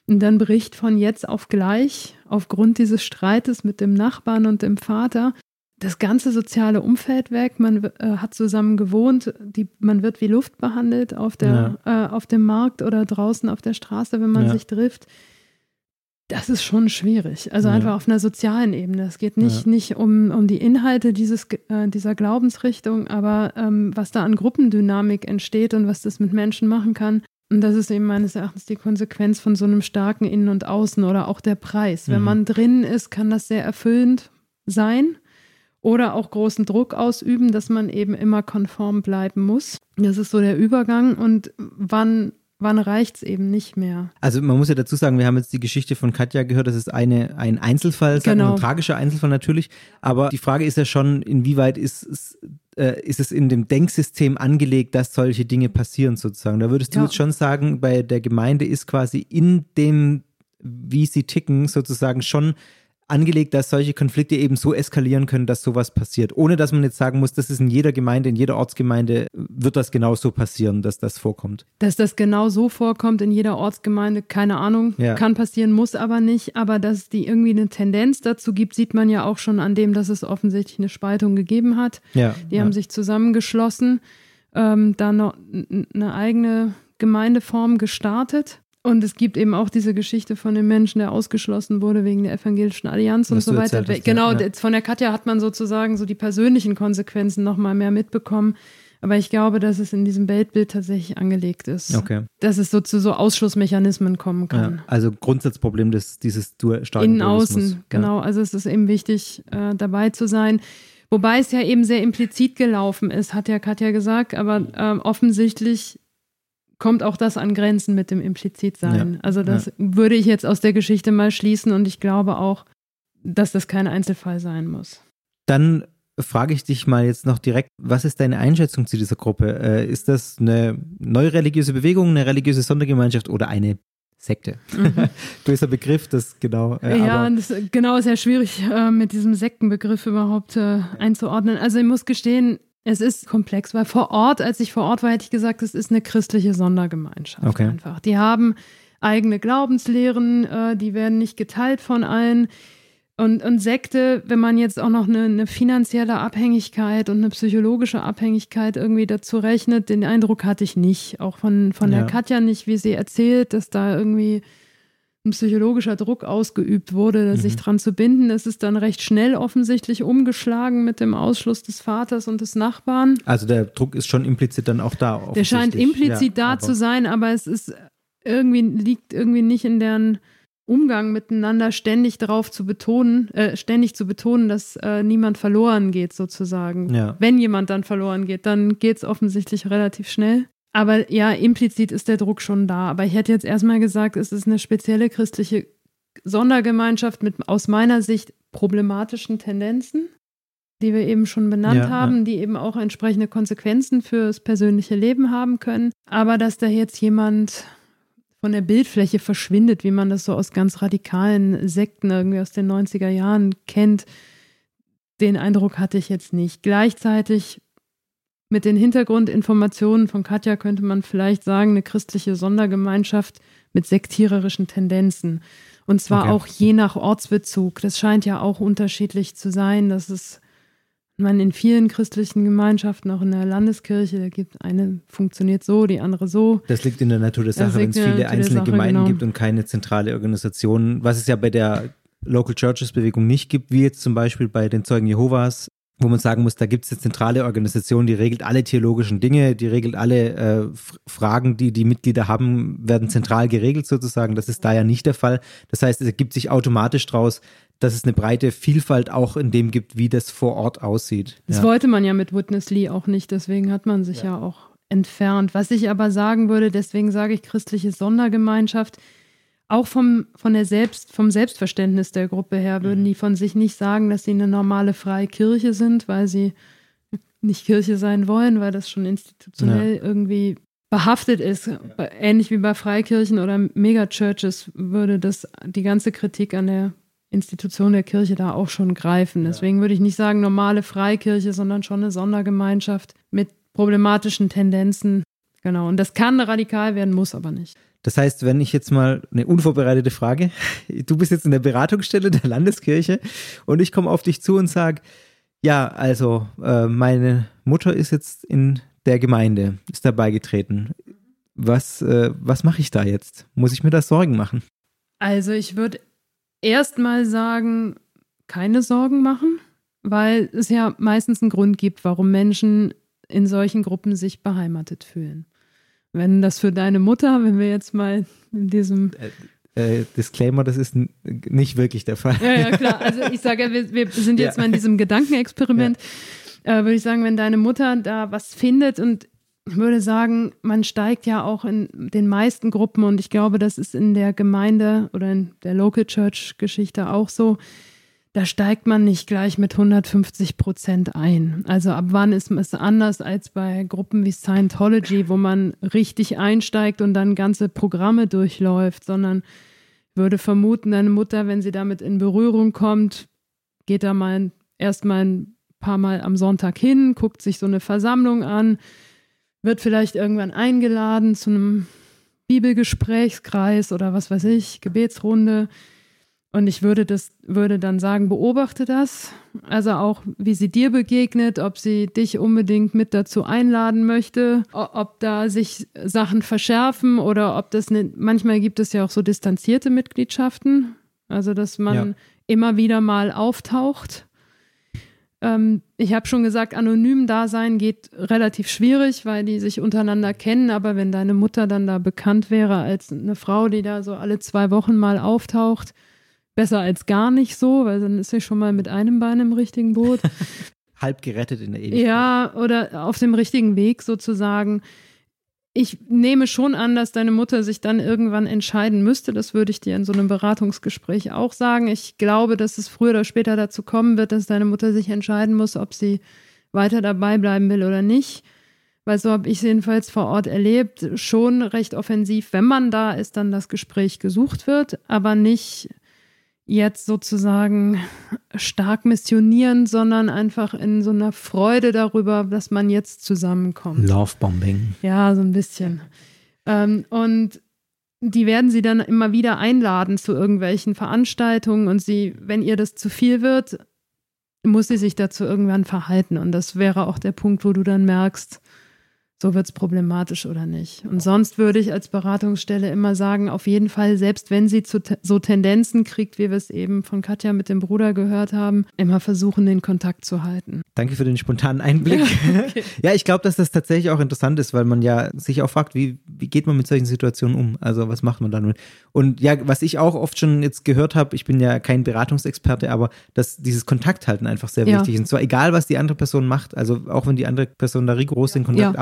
Und dann bricht von jetzt auf gleich, aufgrund dieses Streites mit dem Nachbarn und dem Vater, das ganze soziale Umfeld weg. Man äh, hat zusammen gewohnt, die, man wird wie Luft behandelt auf, der, ja. äh, auf dem Markt oder draußen auf der Straße, wenn man ja. sich trifft das ist schon schwierig. Also ja. einfach auf einer sozialen Ebene. Es geht nicht, ja. nicht um, um die Inhalte dieses, äh, dieser Glaubensrichtung, aber ähm, was da an Gruppendynamik entsteht und was das mit Menschen machen kann. Und das ist eben meines Erachtens die Konsequenz von so einem starken Innen und Außen oder auch der Preis. Mhm. Wenn man drin ist, kann das sehr erfüllend sein oder auch großen Druck ausüben, dass man eben immer konform bleiben muss. Das ist so der Übergang. Und wann wann reicht's eben nicht mehr? Also man muss ja dazu sagen, wir haben jetzt die Geschichte von Katja gehört, das ist eine, ein Einzelfall, genau. ein tragischer Einzelfall natürlich, aber die Frage ist ja schon, inwieweit ist es, äh, ist es in dem Denksystem angelegt, dass solche Dinge passieren sozusagen. Da würdest du ja. jetzt schon sagen, bei der Gemeinde ist quasi in dem, wie sie ticken, sozusagen schon angelegt, dass solche Konflikte eben so eskalieren können, dass sowas passiert. Ohne dass man jetzt sagen muss, das ist in jeder Gemeinde, in jeder Ortsgemeinde wird das genau so passieren, dass das vorkommt. Dass das genau so vorkommt in jeder Ortsgemeinde, keine Ahnung, ja. kann passieren, muss aber nicht. Aber dass die irgendwie eine Tendenz dazu gibt, sieht man ja auch schon an dem, dass es offensichtlich eine Spaltung gegeben hat. Ja, die ja. haben sich zusammengeschlossen, ähm, da noch eine eigene Gemeindeform gestartet. Und es gibt eben auch diese Geschichte von dem Menschen, der ausgeschlossen wurde wegen der evangelischen Allianz und so weiter. Hast, genau, ja. von der Katja hat man sozusagen so die persönlichen Konsequenzen nochmal mehr mitbekommen. Aber ich glaube, dass es in diesem Weltbild tatsächlich angelegt ist. Okay. Dass es so zu so Ausschlussmechanismen kommen kann. Ja, also Grundsatzproblem des, dieses starken Innen außen, genau. Ja. Also es ist eben wichtig, äh, dabei zu sein. Wobei es ja eben sehr implizit gelaufen ist, hat ja Katja gesagt, aber äh, offensichtlich kommt auch das an Grenzen mit dem Implizitsein. Ja. Also das ja. würde ich jetzt aus der Geschichte mal schließen und ich glaube auch, dass das kein Einzelfall sein muss. Dann frage ich dich mal jetzt noch direkt, was ist deine Einschätzung zu dieser Gruppe? Äh, ist das eine neue religiöse Bewegung, eine religiöse Sondergemeinschaft oder eine Sekte? Mhm. Böser Begriff, das genau. Äh, ja, das genau ist ja schwierig, äh, mit diesem Sektenbegriff überhaupt äh, einzuordnen. Also ich muss gestehen, es ist komplex, weil vor Ort, als ich vor Ort war, hätte ich gesagt, es ist eine christliche Sondergemeinschaft okay. einfach. Die haben eigene Glaubenslehren, äh, die werden nicht geteilt von allen. Und, und Sekte, wenn man jetzt auch noch eine, eine, finanzielle Abhängigkeit und eine psychologische Abhängigkeit irgendwie dazu rechnet, den Eindruck hatte ich nicht. Auch von, von ja. der Katja nicht, wie sie erzählt, dass da irgendwie ein psychologischer Druck ausgeübt wurde, mhm. sich dran zu binden. Es ist dann recht schnell offensichtlich umgeschlagen mit dem Ausschluss des Vaters und des Nachbarn. Also der Druck ist schon implizit dann auch da. Der scheint implizit ja, da zu sein, aber es ist irgendwie liegt irgendwie nicht in deren Umgang miteinander ständig darauf zu betonen, äh, ständig zu betonen, dass äh, niemand verloren geht sozusagen. Ja. Wenn jemand dann verloren geht, dann geht es offensichtlich relativ schnell. Aber ja, implizit ist der Druck schon da. Aber ich hätte jetzt erstmal gesagt, es ist eine spezielle christliche Sondergemeinschaft mit aus meiner Sicht problematischen Tendenzen, die wir eben schon benannt ja, haben, ja. die eben auch entsprechende Konsequenzen fürs persönliche Leben haben können. Aber dass da jetzt jemand von der Bildfläche verschwindet, wie man das so aus ganz radikalen Sekten irgendwie aus den 90er Jahren kennt, den Eindruck hatte ich jetzt nicht. Gleichzeitig mit den Hintergrundinformationen von Katja könnte man vielleicht sagen, eine christliche Sondergemeinschaft mit sektiererischen Tendenzen. Und zwar okay. auch je nach Ortsbezug. Das scheint ja auch unterschiedlich zu sein, dass es man in vielen christlichen Gemeinschaften, auch in der Landeskirche, da gibt eine funktioniert so, die andere so. Das liegt in der Natur der Sache, wenn es viele einzelne Sache, Gemeinden genau. gibt und keine zentrale Organisation, was es ja bei der Local Churches Bewegung nicht gibt, wie jetzt zum Beispiel bei den Zeugen Jehovas wo man sagen muss, da gibt es eine zentrale Organisation, die regelt alle theologischen Dinge, die regelt alle äh, Fragen, die die Mitglieder haben, werden zentral geregelt sozusagen. Das ist da ja nicht der Fall. Das heißt, es ergibt sich automatisch daraus, dass es eine breite Vielfalt auch in dem gibt, wie das vor Ort aussieht. Das ja. wollte man ja mit Witness Lee auch nicht, deswegen hat man sich ja, ja auch entfernt. Was ich aber sagen würde, deswegen sage ich christliche Sondergemeinschaft, auch vom, von der Selbst, vom Selbstverständnis der Gruppe her würden die von sich nicht sagen, dass sie eine normale freie Kirche sind, weil sie nicht Kirche sein wollen, weil das schon institutionell ja. irgendwie behaftet ist. Ähnlich wie bei Freikirchen oder Megachurches würde das die ganze Kritik an der Institution der Kirche da auch schon greifen. Deswegen würde ich nicht sagen normale Freikirche, sondern schon eine Sondergemeinschaft mit problematischen Tendenzen. Genau. Und das kann radikal werden, muss aber nicht. Das heißt, wenn ich jetzt mal eine unvorbereitete Frage, du bist jetzt in der Beratungsstelle der Landeskirche und ich komme auf dich zu und sage, ja, also äh, meine Mutter ist jetzt in der Gemeinde, ist dabei getreten. Was, äh, was mache ich da jetzt? Muss ich mir da Sorgen machen? Also ich würde erst mal sagen, keine Sorgen machen, weil es ja meistens einen Grund gibt, warum Menschen in solchen Gruppen sich beheimatet fühlen. Wenn das für deine Mutter, wenn wir jetzt mal in diesem äh, äh, Disclaimer, das ist nicht wirklich der Fall. Ja, ja, klar. Also ich sage, wir, wir sind jetzt ja. mal in diesem Gedankenexperiment. Äh, würde ich sagen, wenn deine Mutter da was findet und ich würde sagen, man steigt ja auch in den meisten Gruppen und ich glaube, das ist in der Gemeinde oder in der Local Church Geschichte auch so. Da steigt man nicht gleich mit 150 Prozent ein. Also ab wann ist es anders als bei Gruppen wie Scientology, wo man richtig einsteigt und dann ganze Programme durchläuft, sondern würde vermuten, deine Mutter, wenn sie damit in Berührung kommt, geht da mal erstmal ein paar Mal am Sonntag hin, guckt sich so eine Versammlung an, wird vielleicht irgendwann eingeladen zu einem Bibelgesprächskreis oder was weiß ich, Gebetsrunde. Und ich würde das, würde dann sagen, beobachte das. Also auch, wie sie dir begegnet, ob sie dich unbedingt mit dazu einladen möchte, ob da sich Sachen verschärfen oder ob das ne, manchmal gibt es ja auch so distanzierte Mitgliedschaften. Also, dass man ja. immer wieder mal auftaucht ähm, ich habe schon gesagt, anonym Dasein geht relativ schwierig, weil die sich untereinander kennen. Aber wenn deine Mutter dann da bekannt wäre als eine Frau, die da so alle zwei Wochen mal auftaucht, besser als gar nicht so, weil dann ist sie schon mal mit einem Bein im richtigen Boot. Halb gerettet in der Ewigkeit. Ja, oder auf dem richtigen Weg sozusagen ich nehme schon an, dass deine Mutter sich dann irgendwann entscheiden müsste. Das würde ich dir in so einem Beratungsgespräch auch sagen. Ich glaube, dass es früher oder später dazu kommen wird, dass deine Mutter sich entscheiden muss, ob sie weiter dabei bleiben will oder nicht. Weil so habe ich es jedenfalls vor Ort erlebt, schon recht offensiv, wenn man da ist, dann das Gespräch gesucht wird, aber nicht jetzt sozusagen stark missionieren, sondern einfach in so einer Freude darüber, dass man jetzt zusammenkommt. Lovebombing. Ja, so ein bisschen. Ähm, und die werden sie dann immer wieder einladen zu irgendwelchen Veranstaltungen und sie, wenn ihr das zu viel wird, muss sie sich dazu irgendwann verhalten. Und das wäre auch der Punkt, wo du dann merkst, so wird es problematisch oder nicht. Und sonst würde ich als Beratungsstelle immer sagen, auf jeden Fall, selbst wenn sie zu, so Tendenzen kriegt, wie wir es eben von Katja mit dem Bruder gehört haben, immer versuchen, den Kontakt zu halten. Danke für den spontanen Einblick. Ja, okay. ja ich glaube, dass das tatsächlich auch interessant ist, weil man ja sich auch fragt, wie, wie geht man mit solchen Situationen um? Also was macht man dann? Und ja, was ich auch oft schon jetzt gehört habe, ich bin ja kein Beratungsexperte, aber dass dieses Kontakt halten einfach sehr ja. wichtig ist. Und zwar egal, was die andere Person macht, also auch wenn die andere Person da rigoros den Kontakt ja.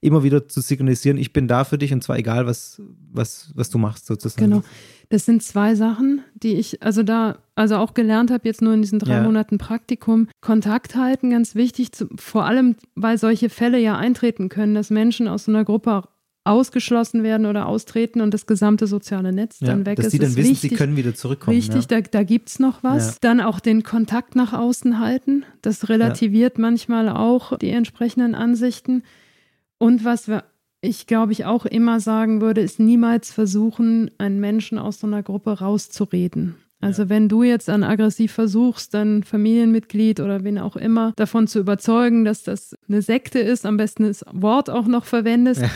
Immer wieder zu signalisieren, ich bin da für dich und zwar egal, was, was, was du machst sozusagen. Genau. Das sind zwei Sachen, die ich also da also auch gelernt habe jetzt nur in diesen drei ja. Monaten Praktikum. Kontakt halten, ganz wichtig, zu, vor allem, weil solche Fälle ja eintreten können, dass Menschen aus so einer Gruppe ausgeschlossen werden oder austreten und das gesamte soziale Netz ja, dann weg dass ist. Dass die dann wissen, wichtig, sie können wieder zurückkommen. Wichtig, ja. da, da gibt es noch was. Ja. Dann auch den Kontakt nach außen halten. Das relativiert manchmal auch die entsprechenden Ansichten. Und was ich glaube ich auch immer sagen würde, ist niemals versuchen, einen Menschen aus so einer Gruppe rauszureden. Also ja. wenn du jetzt an aggressiv versuchst, dein Familienmitglied oder wen auch immer davon zu überzeugen, dass das eine Sekte ist, am besten das Wort auch noch verwendest, ja.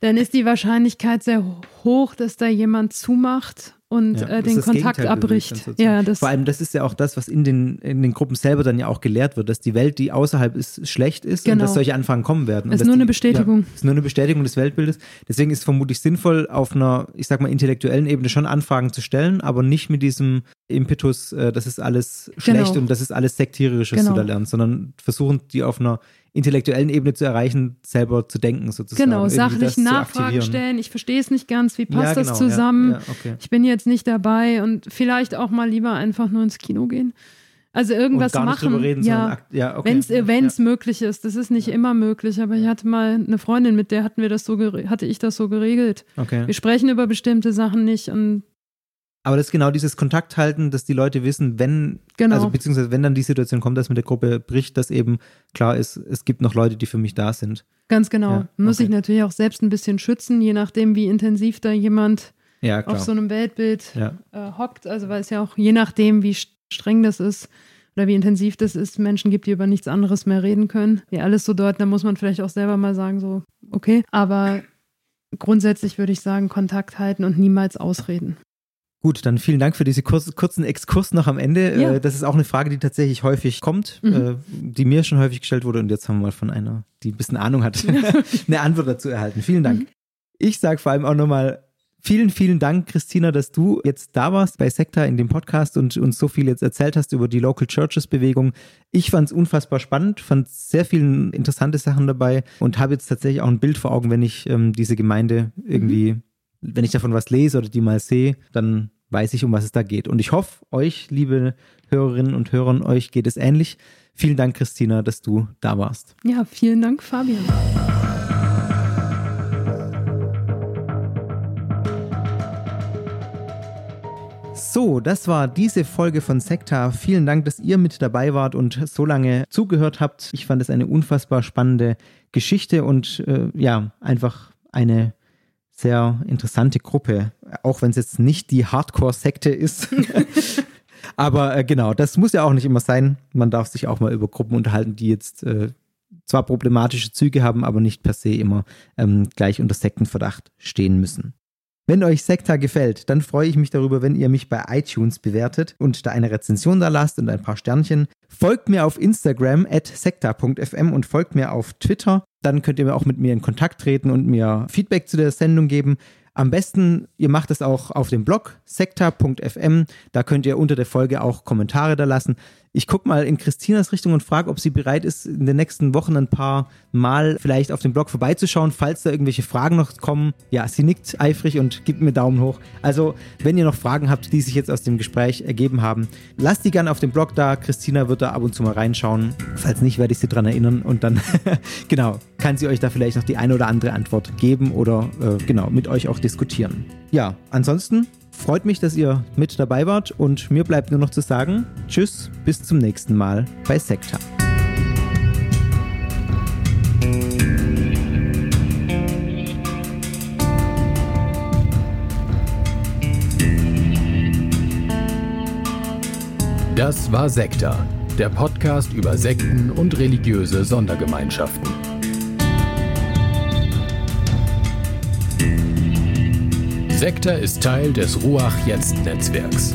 dann ist die Wahrscheinlichkeit sehr hoch, dass da jemand zumacht und ja, äh, den Kontakt abbricht. Ja, Vor allem, das ist ja auch das, was in den, in den Gruppen selber dann ja auch gelehrt wird, dass die Welt, die außerhalb ist, schlecht ist genau. und dass solche Anfragen kommen werden. Das ist nur die, eine Bestätigung. Ja, ist nur eine Bestätigung des Weltbildes. Deswegen ist es vermutlich sinnvoll, auf einer, ich sag mal, intellektuellen Ebene schon Anfragen zu stellen, aber nicht mit diesem Impetus, äh, das ist alles schlecht genau. und das ist alles sektierisches, genau. du da lernst, sondern versuchen, die auf einer intellektuellen Ebene zu erreichen, selber zu denken sozusagen. Genau, sachlich Nachfragen stellen. Ich verstehe es nicht ganz. Wie passt ja, genau, das zusammen? Ja, ja, okay. Ich bin jetzt nicht dabei und vielleicht auch mal lieber einfach nur ins Kino gehen. Also irgendwas machen. Reden, ja, ja okay. wenn es möglich ist. Das ist nicht immer möglich, aber ich hatte mal eine Freundin, mit der hatten wir das so hatte ich das so geregelt. Okay. Wir sprechen über bestimmte Sachen nicht und aber das ist genau dieses Kontakt halten, dass die Leute wissen, wenn, genau. also beziehungsweise wenn dann die Situation kommt, dass mit der Gruppe bricht, dass eben klar ist, es gibt noch Leute, die für mich da sind. Ganz genau. Ja, Muss okay. ich natürlich auch selbst ein bisschen schützen, je nachdem, wie intensiv da jemand ja, auf so einem Weltbild ja. äh, hockt. Also weil es ja auch je nachdem, wie streng das ist oder wie intensiv das ist, Menschen gibt, die über nichts anderes mehr reden können. Wie alles so dort, da muss man vielleicht auch selber mal sagen, so, okay. Aber grundsätzlich würde ich sagen, Kontakt halten und niemals ausreden. Gut, dann vielen Dank für diese kurzen Exkurs noch am Ende. Ja. Äh, das ist auch eine Frage, die tatsächlich häufig kommt, mhm. Äh, die mir schon häufig gestellt wurde. Und jetzt haben wir mal von einer, die ein bisschen Ahnung hat, eine Antwort dazu erhalten. Vielen Dank. Mhm. Ich sage vor allem auch nochmal Vielen, vielen Dank, Christina, dass du jetzt da warst bei Sekta in dem Podcast und uns so viel jetzt erzählt hast über die Local Churches Bewegung. Ich fand es unfassbar spannend, fand sehr viele interessante Sachen dabei und habe jetzt tatsächlich auch ein Bild vor Augen, wenn ich ähm, diese Gemeinde irgendwie, mhm. Wenn ich davon was lese oder die mal sehe, dann weiß ich, um was es da geht. Und ich hoffe, euch, liebe Hörerinnen und Hörer, euch geht es ähnlich. Vielen Dank, Christina, dass du da warst. Ja, vielen Dank, Fabian. So, das war diese Folge von Sekta. Vielen Dank, dass ihr mit dabei wart und so lange zugehört habt. Ich fand es eine unfassbar spannende Geschichte und äh, ja, einfach eine sehr interessante Gruppe, auch wenn es jetzt nicht die Hardcore-Sekte ist. Aber äh, genau, das muss ja auch nicht immer sein. Man darf sich auch mal über Gruppen unterhalten, die jetzt äh, zwar problematische Züge haben, aber nicht per se immer ähm, gleich unter Sektenverdacht stehen müssen. Wenn euch Sekta gefällt, dann freue ich mich darüber, wenn ihr mich bei iTunes bewertet und da eine Rezension da lasst und ein paar Sternchen. Folgt mir auf Instagram at sekta.fm und folgt mir auf Twitter. Dann könnt ihr auch mit mir in Kontakt treten und mir Feedback zu der Sendung geben. Am besten, ihr macht es auch auf dem Blog sekta.fm. Da könnt ihr unter der Folge auch Kommentare da lassen. Ich gucke mal in Christinas Richtung und frage, ob sie bereit ist, in den nächsten Wochen ein paar Mal vielleicht auf dem Blog vorbeizuschauen, falls da irgendwelche Fragen noch kommen. Ja, sie nickt eifrig und gibt mir Daumen hoch. Also, wenn ihr noch Fragen habt, die sich jetzt aus dem Gespräch ergeben haben, lasst die gerne auf dem Blog da. Christina wird da ab und zu mal reinschauen. Falls nicht, werde ich sie dran erinnern und dann, genau, kann sie euch da vielleicht noch die eine oder andere Antwort geben oder äh, genau mit euch auch diskutieren. Ja, ansonsten Freut mich, dass ihr mit dabei wart und mir bleibt nur noch zu sagen, tschüss, bis zum nächsten Mal bei Sekta. Das war Sekta, der Podcast über Sekten und religiöse Sondergemeinschaften. Sekta ist Teil des Ruach Jetzt Netzwerks.